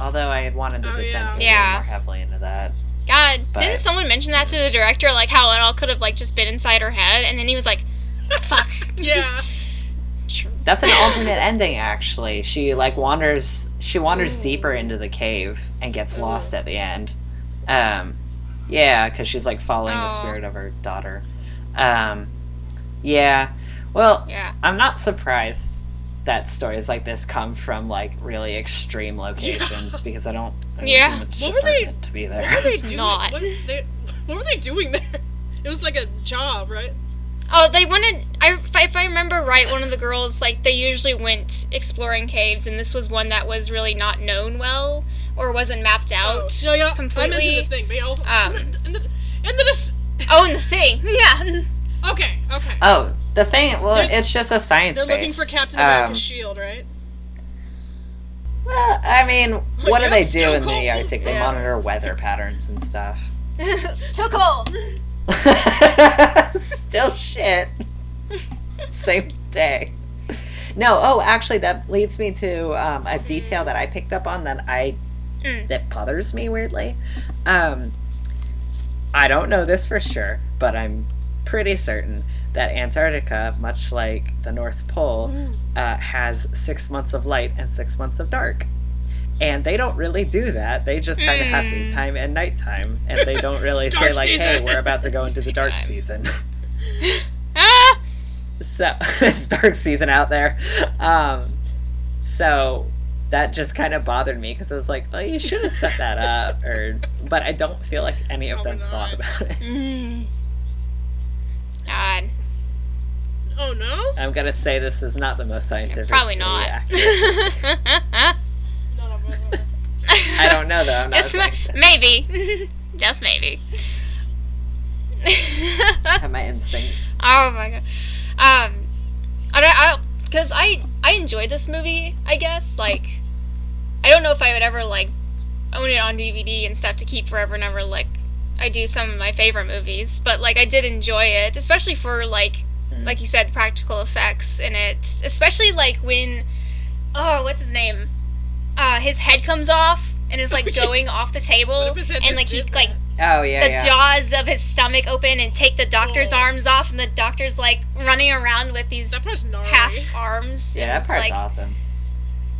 Speaker 4: although I had wanted The
Speaker 3: Oh,
Speaker 4: Descent
Speaker 3: yeah.
Speaker 4: to
Speaker 1: Yeah.
Speaker 4: more heavily into that,
Speaker 1: God,
Speaker 4: But-
Speaker 1: didn't someone mention that to the director? Like how it all could have like just been inside her head, and then he was like, "Fuck."
Speaker 3: Yeah.
Speaker 4: That's an alternate ending, actually. She like wanders. She wanders
Speaker 3: Ooh.
Speaker 4: deeper into the cave and gets
Speaker 3: Ooh.
Speaker 4: lost at the end. Um, yeah, because she's like following the spirit of her daughter. Um, yeah. Well,
Speaker 1: Yeah.
Speaker 4: I'm not surprised that stories like this come from like really extreme locations because I don't. I
Speaker 1: Yeah.
Speaker 4: assume It's
Speaker 3: What were they-
Speaker 4: meant to be there.
Speaker 3: What were they doing?
Speaker 1: not.
Speaker 3: What, they, what were they doing there? It was like a job, right?
Speaker 1: Oh, they wanted. I, if I- if I remember right, one of the girls like they usually went exploring caves, and this was one that was really not known well or wasn't mapped out.
Speaker 3: Oh, yeah, yeah. I
Speaker 1: completely.
Speaker 3: mentioned the thing, but also
Speaker 1: Um,
Speaker 3: and the, and the, and the dis-
Speaker 1: Oh, and the thing, yeah.
Speaker 3: Okay, okay.
Speaker 4: Oh, the thing. Well,
Speaker 3: They're-
Speaker 4: it's just a science.
Speaker 3: They're looking for Captain America's
Speaker 4: Um,
Speaker 3: shield, right?
Speaker 4: Well, I mean, what do they do
Speaker 3: still
Speaker 4: in the. Arctic? They
Speaker 1: Yeah.
Speaker 4: monitor weather patterns and stuff.
Speaker 1: Still cold.
Speaker 4: Still shit. Same day. No, oh, actually, that leads me to um, a detail that I picked up on that I
Speaker 1: Mm.
Speaker 4: that bothers me weirdly. Um, I don't know this for sure, but I'm pretty certain that Antarctica, much like the North Pole, uh, has six months of light and six months of dark. And they don't really do that. They just kind of have
Speaker 1: Mm.
Speaker 4: daytime and nighttime, and they don't really say like, "Hey, we're about to go into the dark season."
Speaker 1: Ah!
Speaker 4: so it's dark season out there. Um, so that just kind of bothered me because I was like, "Oh, you should have set that up," or but I don't feel like any of them
Speaker 3: Probably
Speaker 4: thought about it.
Speaker 1: Mm. God.
Speaker 3: Oh no,
Speaker 4: I'm gonna say this is not the most scientific.
Speaker 1: Probably not.
Speaker 3: none of them. are.
Speaker 4: I don't know though. I'm not
Speaker 1: Just ma- maybe. Just maybe.
Speaker 4: Have my instincts.
Speaker 1: Oh my god. Um, I don't. I because I I enjoyed this movie. I guess like I don't know if I would ever like own it on DVD and stuff to keep forever and ever like I do some of my favorite movies. But like I did enjoy it, especially for like
Speaker 4: Mm.
Speaker 1: like you said, the practical effects in it. Especially like when oh what's his name? Uh, his head comes off and is like going off the table
Speaker 3: What if his head
Speaker 1: and like he
Speaker 3: did
Speaker 1: like?
Speaker 4: Oh yeah,
Speaker 1: the
Speaker 4: yeah.
Speaker 1: jaws of his stomach open and take the doctor's
Speaker 3: Oh.
Speaker 1: arms off, and the doctor's like running around with these
Speaker 3: That part's gnarly.
Speaker 1: half arms.
Speaker 4: yeah, that part's
Speaker 1: like
Speaker 4: awesome.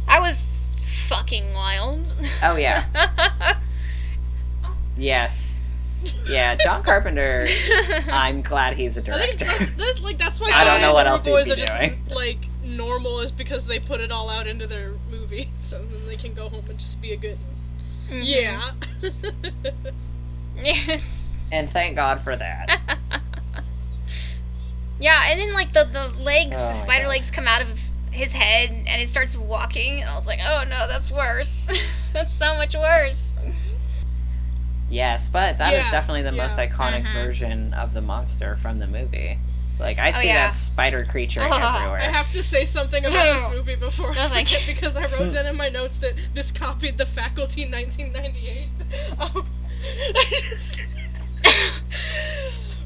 Speaker 1: that was fucking wild.
Speaker 4: Oh yeah, yes, yeah. John Carpenter. I'm glad he's a
Speaker 3: I think
Speaker 4: director.
Speaker 3: that's, that's like that's why
Speaker 4: I don't
Speaker 3: some
Speaker 4: know what else he'd
Speaker 3: boys are just
Speaker 4: doing.
Speaker 3: like normal is because they put it all out into their movie, so then they can go home and just be a good.
Speaker 1: Mhm.
Speaker 3: Yeah.
Speaker 1: Yes.
Speaker 4: and thank God for that.
Speaker 1: Yeah, and then like the the legs,
Speaker 4: Oh
Speaker 1: the spider
Speaker 4: God.
Speaker 1: legs come out of his head, and it starts walking, and I was like, oh no, that's worse. that's so much worse.
Speaker 4: Yes, but that is
Speaker 3: Yeah,
Speaker 4: definitely the most
Speaker 3: yeah.
Speaker 4: iconic
Speaker 1: Mhm.
Speaker 4: version of the monster from the movie. Like I
Speaker 1: Oh,
Speaker 4: see
Speaker 1: yeah.
Speaker 4: that spider creature
Speaker 1: Oh,
Speaker 4: everywhere.
Speaker 3: I have to say something about this movie before I
Speaker 1: Oh, thank
Speaker 3: forget
Speaker 1: you.
Speaker 3: because I wrote down in my notes that this copied the Faculty 1998. Um, I just.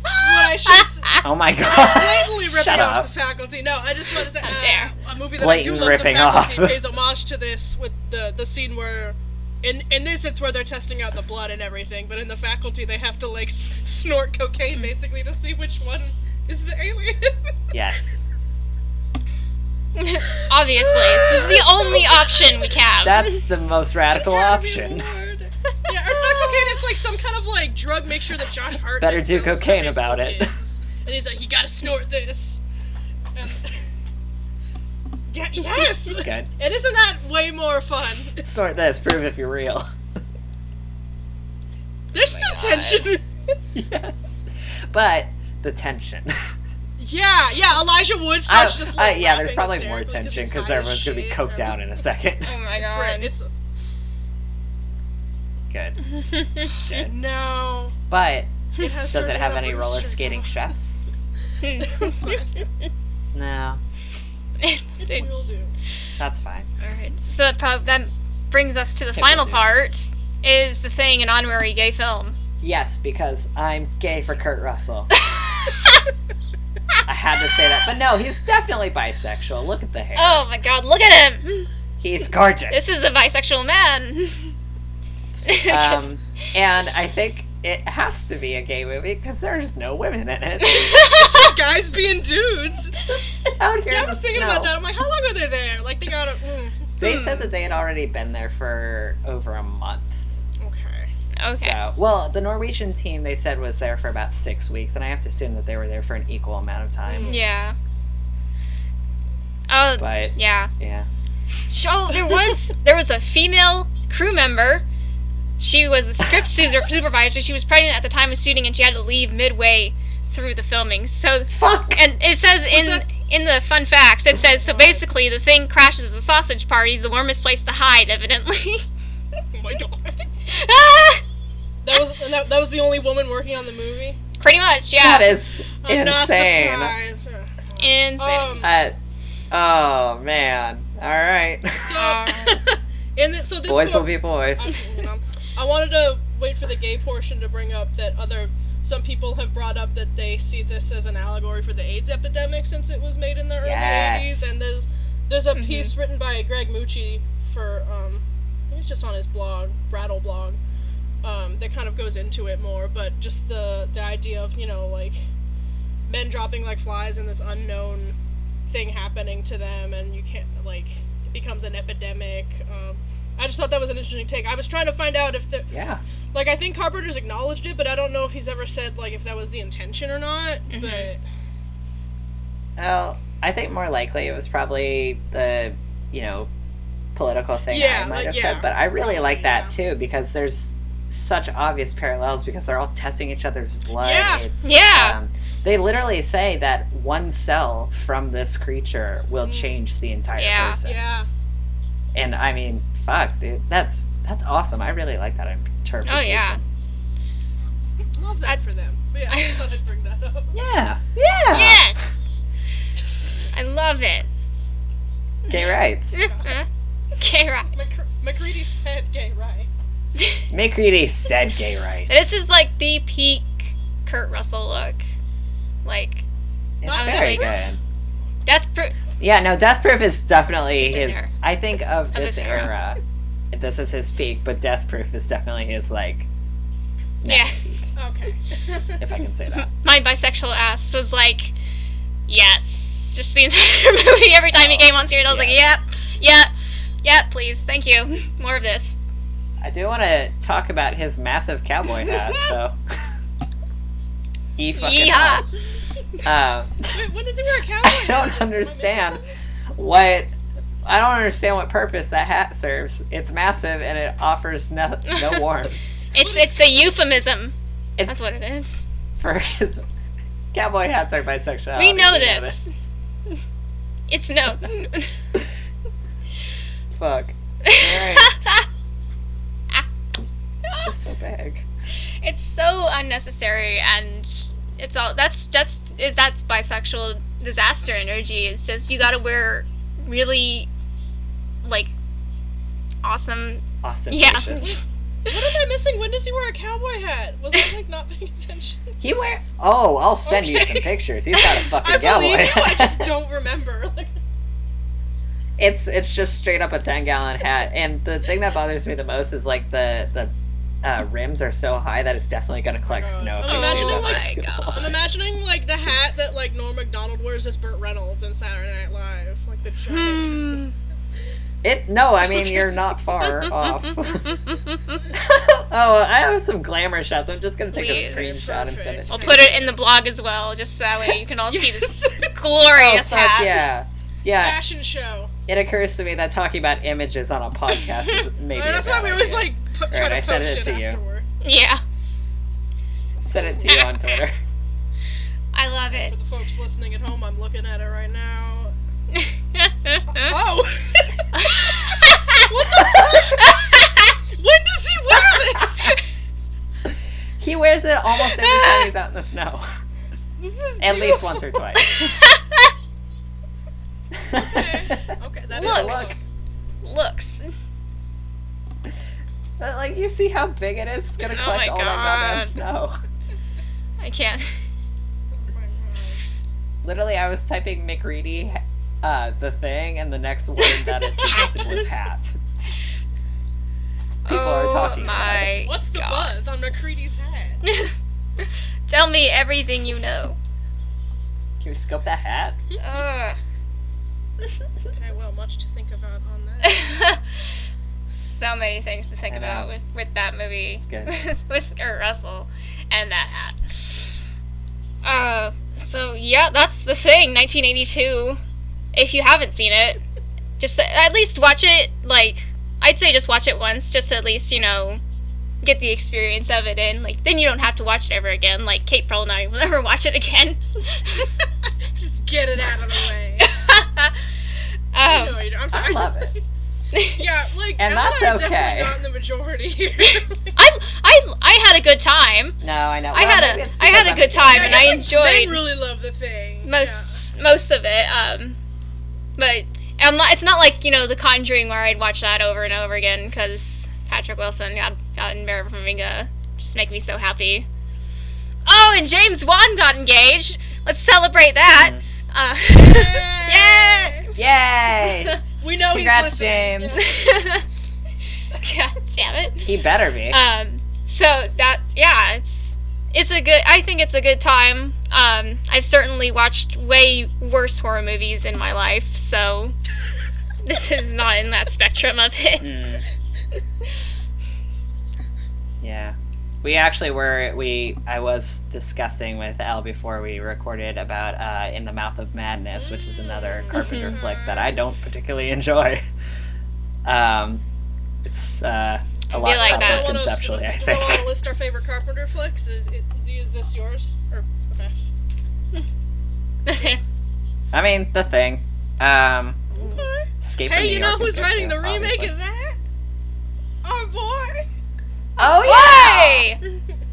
Speaker 3: what I should
Speaker 4: oh my god!
Speaker 3: blatantly ripping
Speaker 4: Shut
Speaker 3: off
Speaker 4: up.
Speaker 3: the faculty. No, I just want to say
Speaker 1: How
Speaker 3: uh, a movie that
Speaker 4: Blatant
Speaker 3: I do love.
Speaker 4: ripping
Speaker 3: the faculty
Speaker 4: off.
Speaker 3: pays homage to this with the the scene where. In, in this, it's where they're testing out the blood and everything, but in the faculty, they have to like s- snort cocaine
Speaker 1: Mm.
Speaker 3: basically to see which one is the alien.
Speaker 4: Yes,
Speaker 1: Obviously, this is the only option we have.
Speaker 4: that's the most radical
Speaker 3: Yeah,
Speaker 4: option.
Speaker 3: Yeah, or it's not cocaine. It's like some kind of like drug make sure that Josh Hart
Speaker 4: Better do
Speaker 3: sells
Speaker 4: cocaine about it.
Speaker 3: And he's like, you gotta snort this. And yeah, yes.
Speaker 4: Good.
Speaker 3: And isn't that way more fun?
Speaker 4: Sort this. Prove if you're real.
Speaker 3: There's oh still tension.
Speaker 4: yes, but the tension.
Speaker 3: yeah, yeah. Elijah Wood
Speaker 4: I,
Speaker 3: starts just
Speaker 4: I- yeah, there's probably more tension because everyone's gonna be coked out in a second.
Speaker 1: oh my
Speaker 3: It's
Speaker 1: god.
Speaker 3: great. It's
Speaker 4: Good. Good.
Speaker 3: no.
Speaker 4: But
Speaker 3: It
Speaker 4: does it have any roller skating chefs?
Speaker 3: It's.
Speaker 4: No,
Speaker 1: Dude.
Speaker 3: Will do.
Speaker 4: that's fine.
Speaker 1: Alright, so that, prob- that brings us to the
Speaker 4: Okay,
Speaker 1: final part. Is the thing an honorary gay film?
Speaker 4: Yes, because I'm gay for Kurt Russell. I had to say that, but no, he's definitely bisexual. Look at the hair.
Speaker 1: Oh my god, look at him!
Speaker 4: He's gorgeous.
Speaker 1: This is a bisexual man.
Speaker 4: um, and I think it has to be a gay movie because there's no women in it.
Speaker 3: Guys being dudes.
Speaker 4: Out here
Speaker 3: Yeah, I
Speaker 4: in
Speaker 3: was thinking
Speaker 4: snow.
Speaker 3: about that. I'm like, how long are they there? Like, they got to. Mm.
Speaker 4: They
Speaker 3: Hmm.
Speaker 4: said that they had already been there for over a month.
Speaker 3: Okay.
Speaker 1: okay.
Speaker 4: So, well, the Norwegian team they said was there for about six weeks, and I have to assume that they were there for an equal amount of time.
Speaker 3: Mm.
Speaker 1: Yeah. Oh,
Speaker 4: But
Speaker 1: yeah.
Speaker 4: yeah,
Speaker 1: So there was there was a female crew member. She was the script supervisor. She was pregnant at the time of shooting, and she had to leave midway through the filming. So
Speaker 4: fuck.
Speaker 1: and it says in
Speaker 3: that-
Speaker 1: in the fun facts, it says so basically the thing crashes at a sausage party, the warmest place to hide, evidently.
Speaker 3: Oh my god.
Speaker 1: Ah!
Speaker 3: That was and that, that was the only woman working on the movie.
Speaker 1: Pretty much, yeah.
Speaker 4: that is
Speaker 3: I'm not
Speaker 4: insane.
Speaker 3: surprised.
Speaker 1: Insane.
Speaker 3: Um,
Speaker 4: Uh, oh man. All right.
Speaker 3: so,
Speaker 1: Uh,
Speaker 3: and then, so this
Speaker 4: boys will be boys.
Speaker 3: I'm- I'm- I wanted to wait for the gay portion to bring up that other. Some people have brought up that they see this as an allegory for the AIDS epidemic since it was made in the early
Speaker 4: Yes.
Speaker 3: 80s. And there's there's a
Speaker 1: Mhm.
Speaker 3: piece written by Greg Mucci for um, I think it's just on his blog, Brattle blog, um, that kind of goes into it more. But just the the idea of you know like men dropping like flies and this unknown thing happening to them, and you can't like it becomes an epidemic. Um, I just thought that was an interesting take. I was trying to find out if the
Speaker 4: Yeah.
Speaker 3: like I think Carpenter's acknowledged it, but I don't know if he's ever said like if that was the intention or not.
Speaker 1: Mhm.
Speaker 3: But
Speaker 4: Well, I think more likely it was probably the, you know, political thing
Speaker 3: Yeah,
Speaker 4: I might
Speaker 3: like,
Speaker 4: have
Speaker 3: yeah,
Speaker 4: said. But I really like that
Speaker 3: yeah.
Speaker 4: too because there's such obvious parallels because they're all testing each other's blood.
Speaker 3: Yeah.
Speaker 4: It's,
Speaker 1: Yeah.
Speaker 4: Um, they literally say that one cell from this creature will
Speaker 3: Mm.
Speaker 4: change the entire
Speaker 1: Yeah.
Speaker 4: person.
Speaker 3: yeah,
Speaker 4: And I mean, fuck, dude, that's that's awesome. I really like that interpretation.
Speaker 1: Oh, yeah.
Speaker 3: love that for them. But yeah, I thought I'd bring that up.
Speaker 4: Yeah. Yeah.
Speaker 1: yes. I love it.
Speaker 4: Gay rights. Uh-huh.
Speaker 1: okay, right.
Speaker 3: Mc- MacReady said gay rights.
Speaker 4: MacReady said gay rights.
Speaker 1: This is like the peak Kurt Russell look. Like
Speaker 4: It's
Speaker 3: I was
Speaker 4: very
Speaker 1: like-
Speaker 4: good.
Speaker 1: Death Proof.
Speaker 4: Yeah, no, Death Proof is definitely
Speaker 1: It's
Speaker 4: his. I think of this,
Speaker 1: this era.
Speaker 4: era. This is his peak, but Death Proof is definitely his like.
Speaker 1: Yeah.
Speaker 4: Peak,
Speaker 3: Okay.
Speaker 4: if I can say that.
Speaker 1: My bisexual ass was like, yes. Just the entire movie. Every time he oh, came on screen, I was like, yep, yep, yep, please, thank you. More of this.
Speaker 4: I do want to talk about his massive cowboy hat, though. He fucking.
Speaker 1: Yeehaw.
Speaker 4: Um,
Speaker 3: Wait, when does he wear a cowboy?
Speaker 4: I don't
Speaker 3: Am I missing
Speaker 4: understand what. I don't understand what purpose that hat serves. It's massive and it offers no, no warmth
Speaker 1: It's it's a euphemism.
Speaker 4: It-
Speaker 1: That's what it is.
Speaker 4: for his. Cowboy hats are bisexual.
Speaker 1: We know this. It's no.
Speaker 4: Fuck. Alright. It's so big.
Speaker 1: It's so unnecessary and it's all that's that's is that's bisexual disaster energy. It's just you gotta wear really like awesome
Speaker 4: Awesome.
Speaker 1: yeah.
Speaker 3: What am I missing? When does he wear a cowboy hat? Was I like not paying attention?
Speaker 4: He wear. Oh, I'll send you some pictures. He's got a fucking
Speaker 3: I believe you. I just don't remember. Like,
Speaker 4: it's it's just straight up a ten gallon hat, and the thing that bothers me the most is like the the. Uh, rims are so high that it's definitely gonna collect
Speaker 3: Oh,
Speaker 4: snow.
Speaker 3: I'm imagining,
Speaker 4: stays
Speaker 3: like-
Speaker 4: too
Speaker 1: God.
Speaker 4: long.
Speaker 3: I'm imagining like the hat that like Norm Macdonald wears as Burt Reynolds in Saturday Night Live, like the giant.
Speaker 1: Hmm.
Speaker 4: It no, I mean
Speaker 3: Okay.
Speaker 4: you're not far off. oh, I have some glamour shots. I'm just gonna take
Speaker 1: Please.
Speaker 4: a screenshot and send it.
Speaker 1: I'll put it in the blog as well, just so that way you can all see this
Speaker 3: Yes.
Speaker 4: Oh,
Speaker 1: glorious
Speaker 4: fuck
Speaker 1: hat.
Speaker 4: yeah, yeah.
Speaker 3: Fashion show.
Speaker 4: It occurs to me that talking about images on a podcast is maybe.
Speaker 3: Right,
Speaker 4: a
Speaker 3: that's why
Speaker 4: bad
Speaker 3: we always like put, try
Speaker 4: Alright,
Speaker 3: to
Speaker 4: I sent it
Speaker 3: shit
Speaker 4: to you.
Speaker 3: afterward.
Speaker 1: Yeah,
Speaker 4: send it to you on Twitter.
Speaker 1: I love it.
Speaker 3: For the folks listening at home, I'm looking at it right now. Oh! what the fuck? when does he wear this?
Speaker 4: He wears it almost every time he's out in the snow,
Speaker 3: This is
Speaker 4: at least once or twice.
Speaker 3: Okay, okay, that is a
Speaker 1: looks, looks.
Speaker 4: But like, you see how big it is? It's gonna
Speaker 1: Oh
Speaker 4: collect
Speaker 1: my
Speaker 4: all that goddamn
Speaker 1: God.
Speaker 4: snow.
Speaker 1: I can't.
Speaker 4: Literally, I was typing MacReady, uh, the thing, and the next word that it suggested was hat. People
Speaker 1: oh
Speaker 4: are talking about
Speaker 1: my
Speaker 3: What's the
Speaker 1: God.
Speaker 3: buzz on MacReady's hat?
Speaker 1: Tell me everything you know.
Speaker 4: Can we scope that hat?
Speaker 1: Ugh.
Speaker 3: Okay, well, much to think about on that.
Speaker 1: So many things to think about with, with that movie.
Speaker 4: It's good.
Speaker 1: with Kurt Russell and that hat. Uh, so yeah, that's the thing. 1982. If you haven't seen it, just at least watch it. Like I'd say, just watch it once, just to at least you know get the experience of it in. Like then you don't have to watch it ever again. Like Kate probably not will never watch it again.
Speaker 3: Just get it out of the way.
Speaker 1: um,
Speaker 3: No. I'm
Speaker 4: I
Speaker 3: sorry.
Speaker 4: love it.
Speaker 3: Yeah, like,
Speaker 4: And
Speaker 3: Elle
Speaker 4: that's
Speaker 3: I have
Speaker 4: okay.
Speaker 3: definitely gotten the majority here.
Speaker 1: I I I had a good time.
Speaker 4: No, I know.
Speaker 1: I
Speaker 4: Well,
Speaker 1: had a- I had
Speaker 4: because
Speaker 1: a
Speaker 4: I'm
Speaker 1: good time,
Speaker 4: gay.
Speaker 1: and I
Speaker 3: guess, like,
Speaker 1: enjoyed-
Speaker 3: Men really love the thing.
Speaker 1: most most of it um but I'm not, it's not like you know the conjuring where i'd watch that over and over again because patrick wilson got got in Vera Farmiga just make me so happy oh and james wan got engaged let's celebrate that uh,
Speaker 3: Yeah.
Speaker 4: Yay!
Speaker 3: We know
Speaker 4: Congrats,
Speaker 3: he's listening.
Speaker 4: James.
Speaker 1: yeah, damn it
Speaker 4: He better be.
Speaker 1: um so that yeah it's it's a good i think it's a good time um i've certainly watched way worse horror movies in my life so this is not in that spectrum of it
Speaker 4: Mm. Yeah. We actually were we I was discussing with Elle before we recorded about uh, In the Mouth of Madness, which is another Carpenter
Speaker 1: Mhm.
Speaker 4: flick that I don't particularly enjoy. Um, it's uh, a lot
Speaker 1: like
Speaker 4: tougher
Speaker 1: that.
Speaker 3: Wanna-
Speaker 4: conceptually, I
Speaker 3: wanna-
Speaker 4: think.
Speaker 3: wanna list our favorite Carpenter flicks. Is, is, is this yours or Sebastian?
Speaker 4: I mean, the thing. Um,
Speaker 3: Okay.
Speaker 4: Escape from
Speaker 3: Hey,
Speaker 4: New
Speaker 3: you know
Speaker 4: York is
Speaker 3: who's writing the remake
Speaker 4: obviously.
Speaker 3: of that? Our boy.
Speaker 4: Oh
Speaker 1: Why?
Speaker 4: yeah,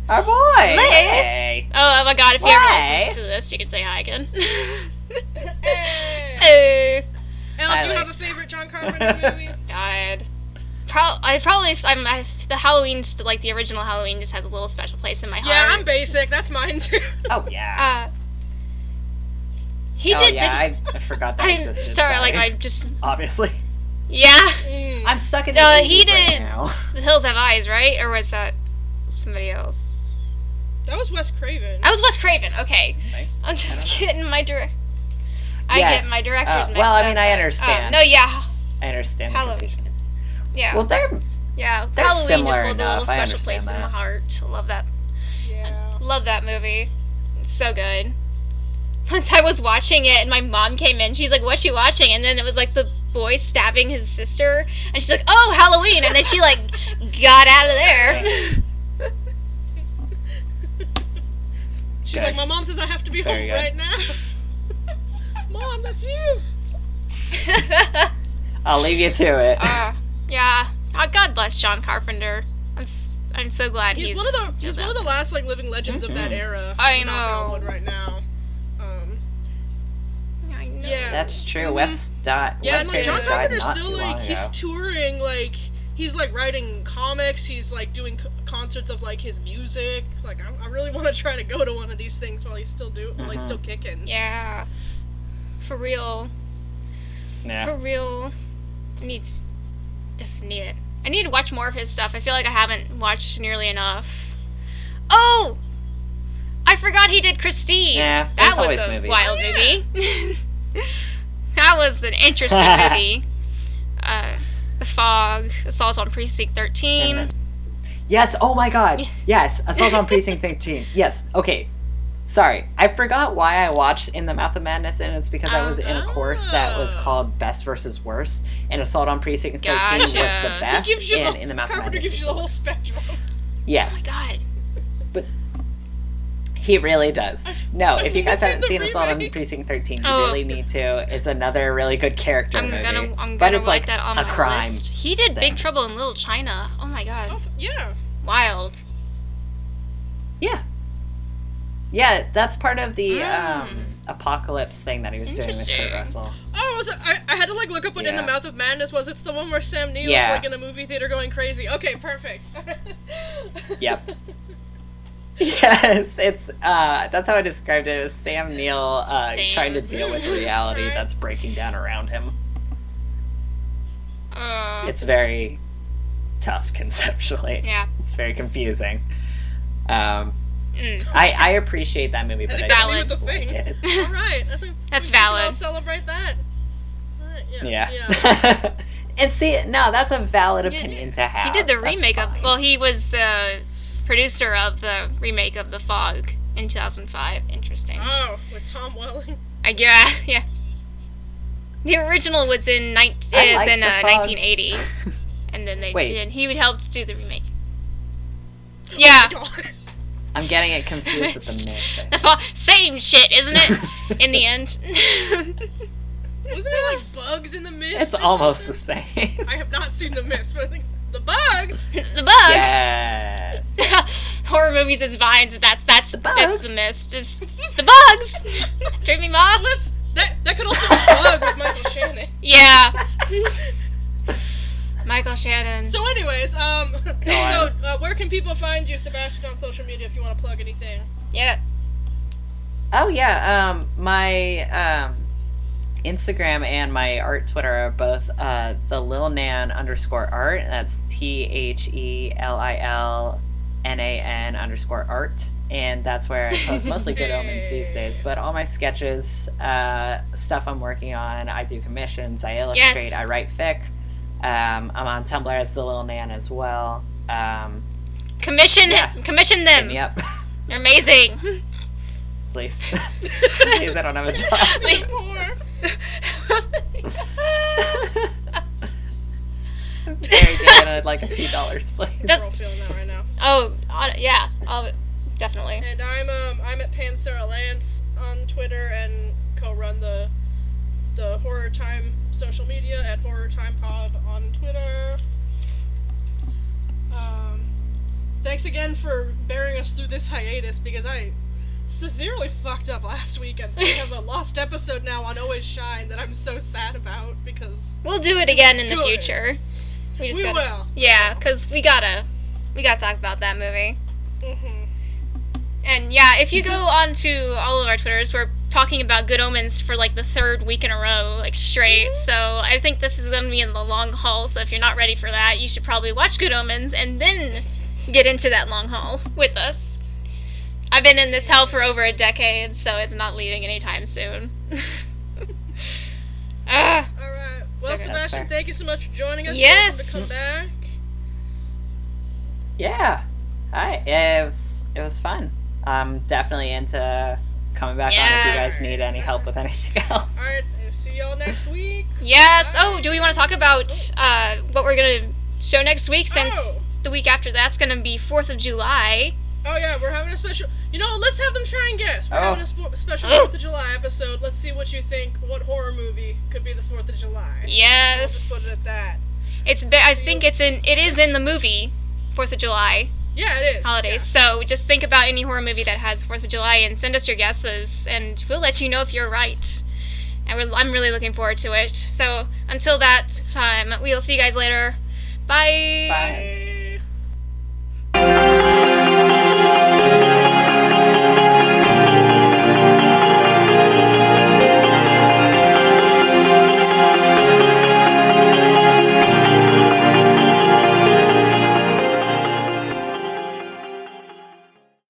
Speaker 4: our boy.
Speaker 1: Lit.
Speaker 4: Hey.
Speaker 1: oh my god if he ever
Speaker 4: Why?
Speaker 1: listens to this you can say hi again
Speaker 3: Hey.
Speaker 1: hey
Speaker 3: Elle,
Speaker 4: I
Speaker 3: do you
Speaker 4: like-
Speaker 3: have a favorite John Carpenter movie?
Speaker 1: god Pro- I probably I'm I, the Halloween st- like the original Halloween just has a little special place in my heart.
Speaker 3: yeah, I'm basic. That's mine too.
Speaker 4: Oh yeah.
Speaker 1: uh, he
Speaker 4: oh
Speaker 1: did.
Speaker 4: yeah,
Speaker 1: did
Speaker 4: I, I forgot that
Speaker 1: I'm
Speaker 4: existed.
Speaker 1: sorry, like I just
Speaker 4: obviously.
Speaker 1: Yeah.
Speaker 3: Mm.
Speaker 4: I'm stuck in the 80s
Speaker 1: he
Speaker 4: right
Speaker 1: did-
Speaker 4: now.
Speaker 1: The Hills Have Eyes, right? Or was that somebody else?
Speaker 3: That was Wes Craven.
Speaker 1: That was Wes Craven. Okay,
Speaker 4: Right?
Speaker 1: I'm just
Speaker 4: I don't
Speaker 1: getting my direct. I
Speaker 4: Yes.
Speaker 1: get my directors
Speaker 4: Uh,
Speaker 1: mixed
Speaker 4: well, I
Speaker 1: up,
Speaker 4: mean, I
Speaker 1: but-
Speaker 4: understand.
Speaker 1: Oh, no, yeah,
Speaker 4: I understand
Speaker 1: Halloween.
Speaker 4: confusion.
Speaker 1: yeah,
Speaker 4: Well, they're
Speaker 1: yeah.
Speaker 4: they're
Speaker 1: Halloween
Speaker 4: similar
Speaker 1: just holds a little special place
Speaker 4: understand
Speaker 1: in my heart. Love that.
Speaker 3: yeah.
Speaker 1: Love that movie. It's so good. Once I was watching it, and my mom came in. She's like, "What you watching?" And then it was like the boy stabbing his sister, and she's like, "Oh, Halloween!" And then she like got out of there.
Speaker 3: She's
Speaker 4: Okay.
Speaker 3: like, my mom says I have to be
Speaker 4: Very
Speaker 3: home right now. mom, that's you.
Speaker 4: I'll leave you to it.
Speaker 1: uh, yeah. Uh, God bless John Carpenter. I'm s- I'm so glad he's,
Speaker 3: He's, one of the he's one of the last like living legends of that era.
Speaker 1: I know.
Speaker 3: wood right now.
Speaker 1: I know.
Speaker 3: Yeah.
Speaker 4: That's true.
Speaker 3: Mhm.
Speaker 4: Wes died.
Speaker 3: yeah,
Speaker 4: Wes
Speaker 3: and like John
Speaker 4: David died
Speaker 3: Carpenter's still like he's
Speaker 4: ago.
Speaker 3: touring like he's like writing comics. He's like doing c- concerts of like his music. Like I, I really want to try to go to one of these things while he's still do while he's
Speaker 4: Mhm.
Speaker 3: still kicking.
Speaker 1: Yeah. For real.
Speaker 4: Yeah.
Speaker 1: For real. I need to- just need it. I need to watch more of his stuff. I feel like I haven't watched nearly enough. Oh! I forgot he did Christine.
Speaker 4: Yeah,
Speaker 1: that was a
Speaker 4: movies.
Speaker 1: wild
Speaker 3: Yeah.
Speaker 1: movie. that was an interesting movie. Uh, the Fog, Assault on Precinct 13.
Speaker 4: And Yes. Oh my God. Yes. Assault on Precinct 13. Yes. Okay. Sorry, I forgot why I watched In the Mouth of Madness, and it's because I was in a course that was
Speaker 3: Oh.
Speaker 4: called Best versus Worst, and Assault on Precinct 13 was the best,
Speaker 3: He
Speaker 4: and
Speaker 3: the,
Speaker 4: In the Mouth of
Speaker 3: Carpenter
Speaker 4: Madness
Speaker 3: gives you the whole
Speaker 4: worst.
Speaker 3: spectrum.
Speaker 1: Oh
Speaker 4: Yes,
Speaker 1: my god.
Speaker 4: He really does. No,
Speaker 3: I've
Speaker 4: if you guys haven't
Speaker 3: seen
Speaker 4: seen Assault on. Precinct 13, you
Speaker 1: Oh.
Speaker 4: really need to. It's another really good character
Speaker 1: I'm
Speaker 4: movie.
Speaker 1: gonna I'm
Speaker 4: but
Speaker 1: gonna
Speaker 4: it's like
Speaker 1: that on
Speaker 4: a
Speaker 1: my
Speaker 4: crime.
Speaker 1: list. He did
Speaker 4: thing.
Speaker 1: Big Trouble in Little China. Oh my god.
Speaker 3: Oh, yeah.
Speaker 1: Wild.
Speaker 4: Yeah. Yeah, that's part of the
Speaker 1: Mm.
Speaker 4: um, apocalypse thing that he was doing with Kurt Russell.
Speaker 3: Oh, was it, I, I had to like look up what In the Mouth of Madness was. It's the one where Sam Neill
Speaker 4: Yeah.
Speaker 3: is like in a movie theater going crazy. Okay, perfect.
Speaker 4: Yep. Yes, it's uh that's how I described it. It was Sam Neill uh
Speaker 1: Sam.
Speaker 4: trying to deal with reality that's breaking down around him.
Speaker 1: Uh,
Speaker 4: It's very tough conceptually.
Speaker 1: yeah.
Speaker 4: It's very confusing. Um
Speaker 1: Mm.
Speaker 4: I, I appreciate that movie, but I
Speaker 3: think
Speaker 4: don't
Speaker 3: that's
Speaker 1: Valid.
Speaker 3: the
Speaker 4: like
Speaker 3: thing.
Speaker 4: it.
Speaker 3: All right, I think
Speaker 1: That's
Speaker 3: we should all celebrate that. All right, yeah. Yeah.
Speaker 4: Yeah. and see, no, that's a valid
Speaker 1: He did-
Speaker 4: opinion to have.
Speaker 1: He did the
Speaker 4: That's
Speaker 1: remake of well, he was the producer of the remake of The Fog in 2005. Interesting.
Speaker 3: Oh, with Tom Welling.
Speaker 1: I yeah, yeah. The original was in 19,
Speaker 4: I
Speaker 1: is
Speaker 4: like
Speaker 1: in
Speaker 4: The
Speaker 1: uh,
Speaker 4: Fog.
Speaker 1: 1980, and then they
Speaker 4: Wait.
Speaker 1: did. He would help to do the remake. Yeah,
Speaker 3: Oh God.
Speaker 4: I'm getting it confused with the mist.
Speaker 1: The fo- same shit, isn't it? in the end.
Speaker 3: Wasn't it like bugs in the mist?
Speaker 4: It's
Speaker 3: or
Speaker 4: almost the same.
Speaker 3: I have not seen the mist, but I think the bugs.
Speaker 1: the bugs.
Speaker 4: yes.
Speaker 1: Horror movies is vines. That's that's
Speaker 4: The
Speaker 1: that's the mist. Is the bugs? Dreamy mom.
Speaker 3: Let's that that could also be bug with Michael Shannon.
Speaker 1: Yeah. Michael Shannon.
Speaker 3: So, anyways, um, so uh, where can people find you, Sebastian, on social media if you want to plug anything?
Speaker 1: yeah.
Speaker 4: Oh yeah, um, my um, Instagram and my art Twitter are both uh, the Lil Nan underscore art. That's T H E L I L N A N underscore art, and that's where I post mostly good omens these days. But all my sketches, uh, stuff I'm working on, I do commissions, I illustrate,
Speaker 1: Yes.
Speaker 4: I write fic. Um, I'm on Tumblr as the Lil Nan as well. Um,
Speaker 1: Commission
Speaker 4: Yeah.
Speaker 1: commission them. They're amazing.
Speaker 4: please. please, I don't have a job. I'm very good. I'd like a few dollars, please.
Speaker 1: Just-
Speaker 3: We're all feeling that right now.
Speaker 1: oh, uh, yeah. Oh, definitely.
Speaker 3: And I'm um I'm at Pansara Lance on Twitter and co-run the the Horror Time social media at Horror Time Pod on Twitter. Um, thanks again for bearing us through this hiatus because I severely fucked up last week and we have a lost episode now on Always Shine that I'm so sad about because
Speaker 1: We'll do it again in the
Speaker 3: Good.
Speaker 1: future. We just
Speaker 3: we
Speaker 1: gotta.
Speaker 3: will.
Speaker 1: Yeah, cause we gotta. We gotta talk about that movie.
Speaker 3: hmm
Speaker 1: And yeah, if you go on to all of our Twitters, we're talking about Good Omens for like the third week in a row, like straight. So I think this is going to be in the long haul. So if you're not ready for that, you should probably watch Good Omens and then get into that long haul with us. I've been in this hell for over a decade, so it's not leaving anytime soon. ah,
Speaker 3: All right. Well,
Speaker 1: good.
Speaker 3: Sebastian, thank you so much for joining us.
Speaker 1: Yes.
Speaker 3: To come back.
Speaker 4: Yeah. Hi. Yeah, it was it was fun. I'm definitely into coming back on if you guys need any help with anything else.
Speaker 3: All right. See y'all next week.
Speaker 1: yes. Oh, do we want to talk about uh, what we're going to show next week since
Speaker 3: Oh.
Speaker 1: the week after that's going to be 4th of July?
Speaker 3: Oh yeah, we're having a special. You know, let's have them try and guess. We're
Speaker 4: Oh.
Speaker 3: having a sp- special. Fourth of July episode. Let's see what you think. What horror movie could be the Fourth of July? We'll just put
Speaker 1: Yes.
Speaker 3: it at that.
Speaker 1: It's be- I think it's in it is in the movie 4th of July.
Speaker 3: Yeah, it is.
Speaker 1: holidays. So just think about any horror movie that has Fourth of July and send us your guesses, and we'll let you know if you're right. And we're, I'm really looking forward to it. So until that time, we'll see you guys later. Bye.
Speaker 4: Bye.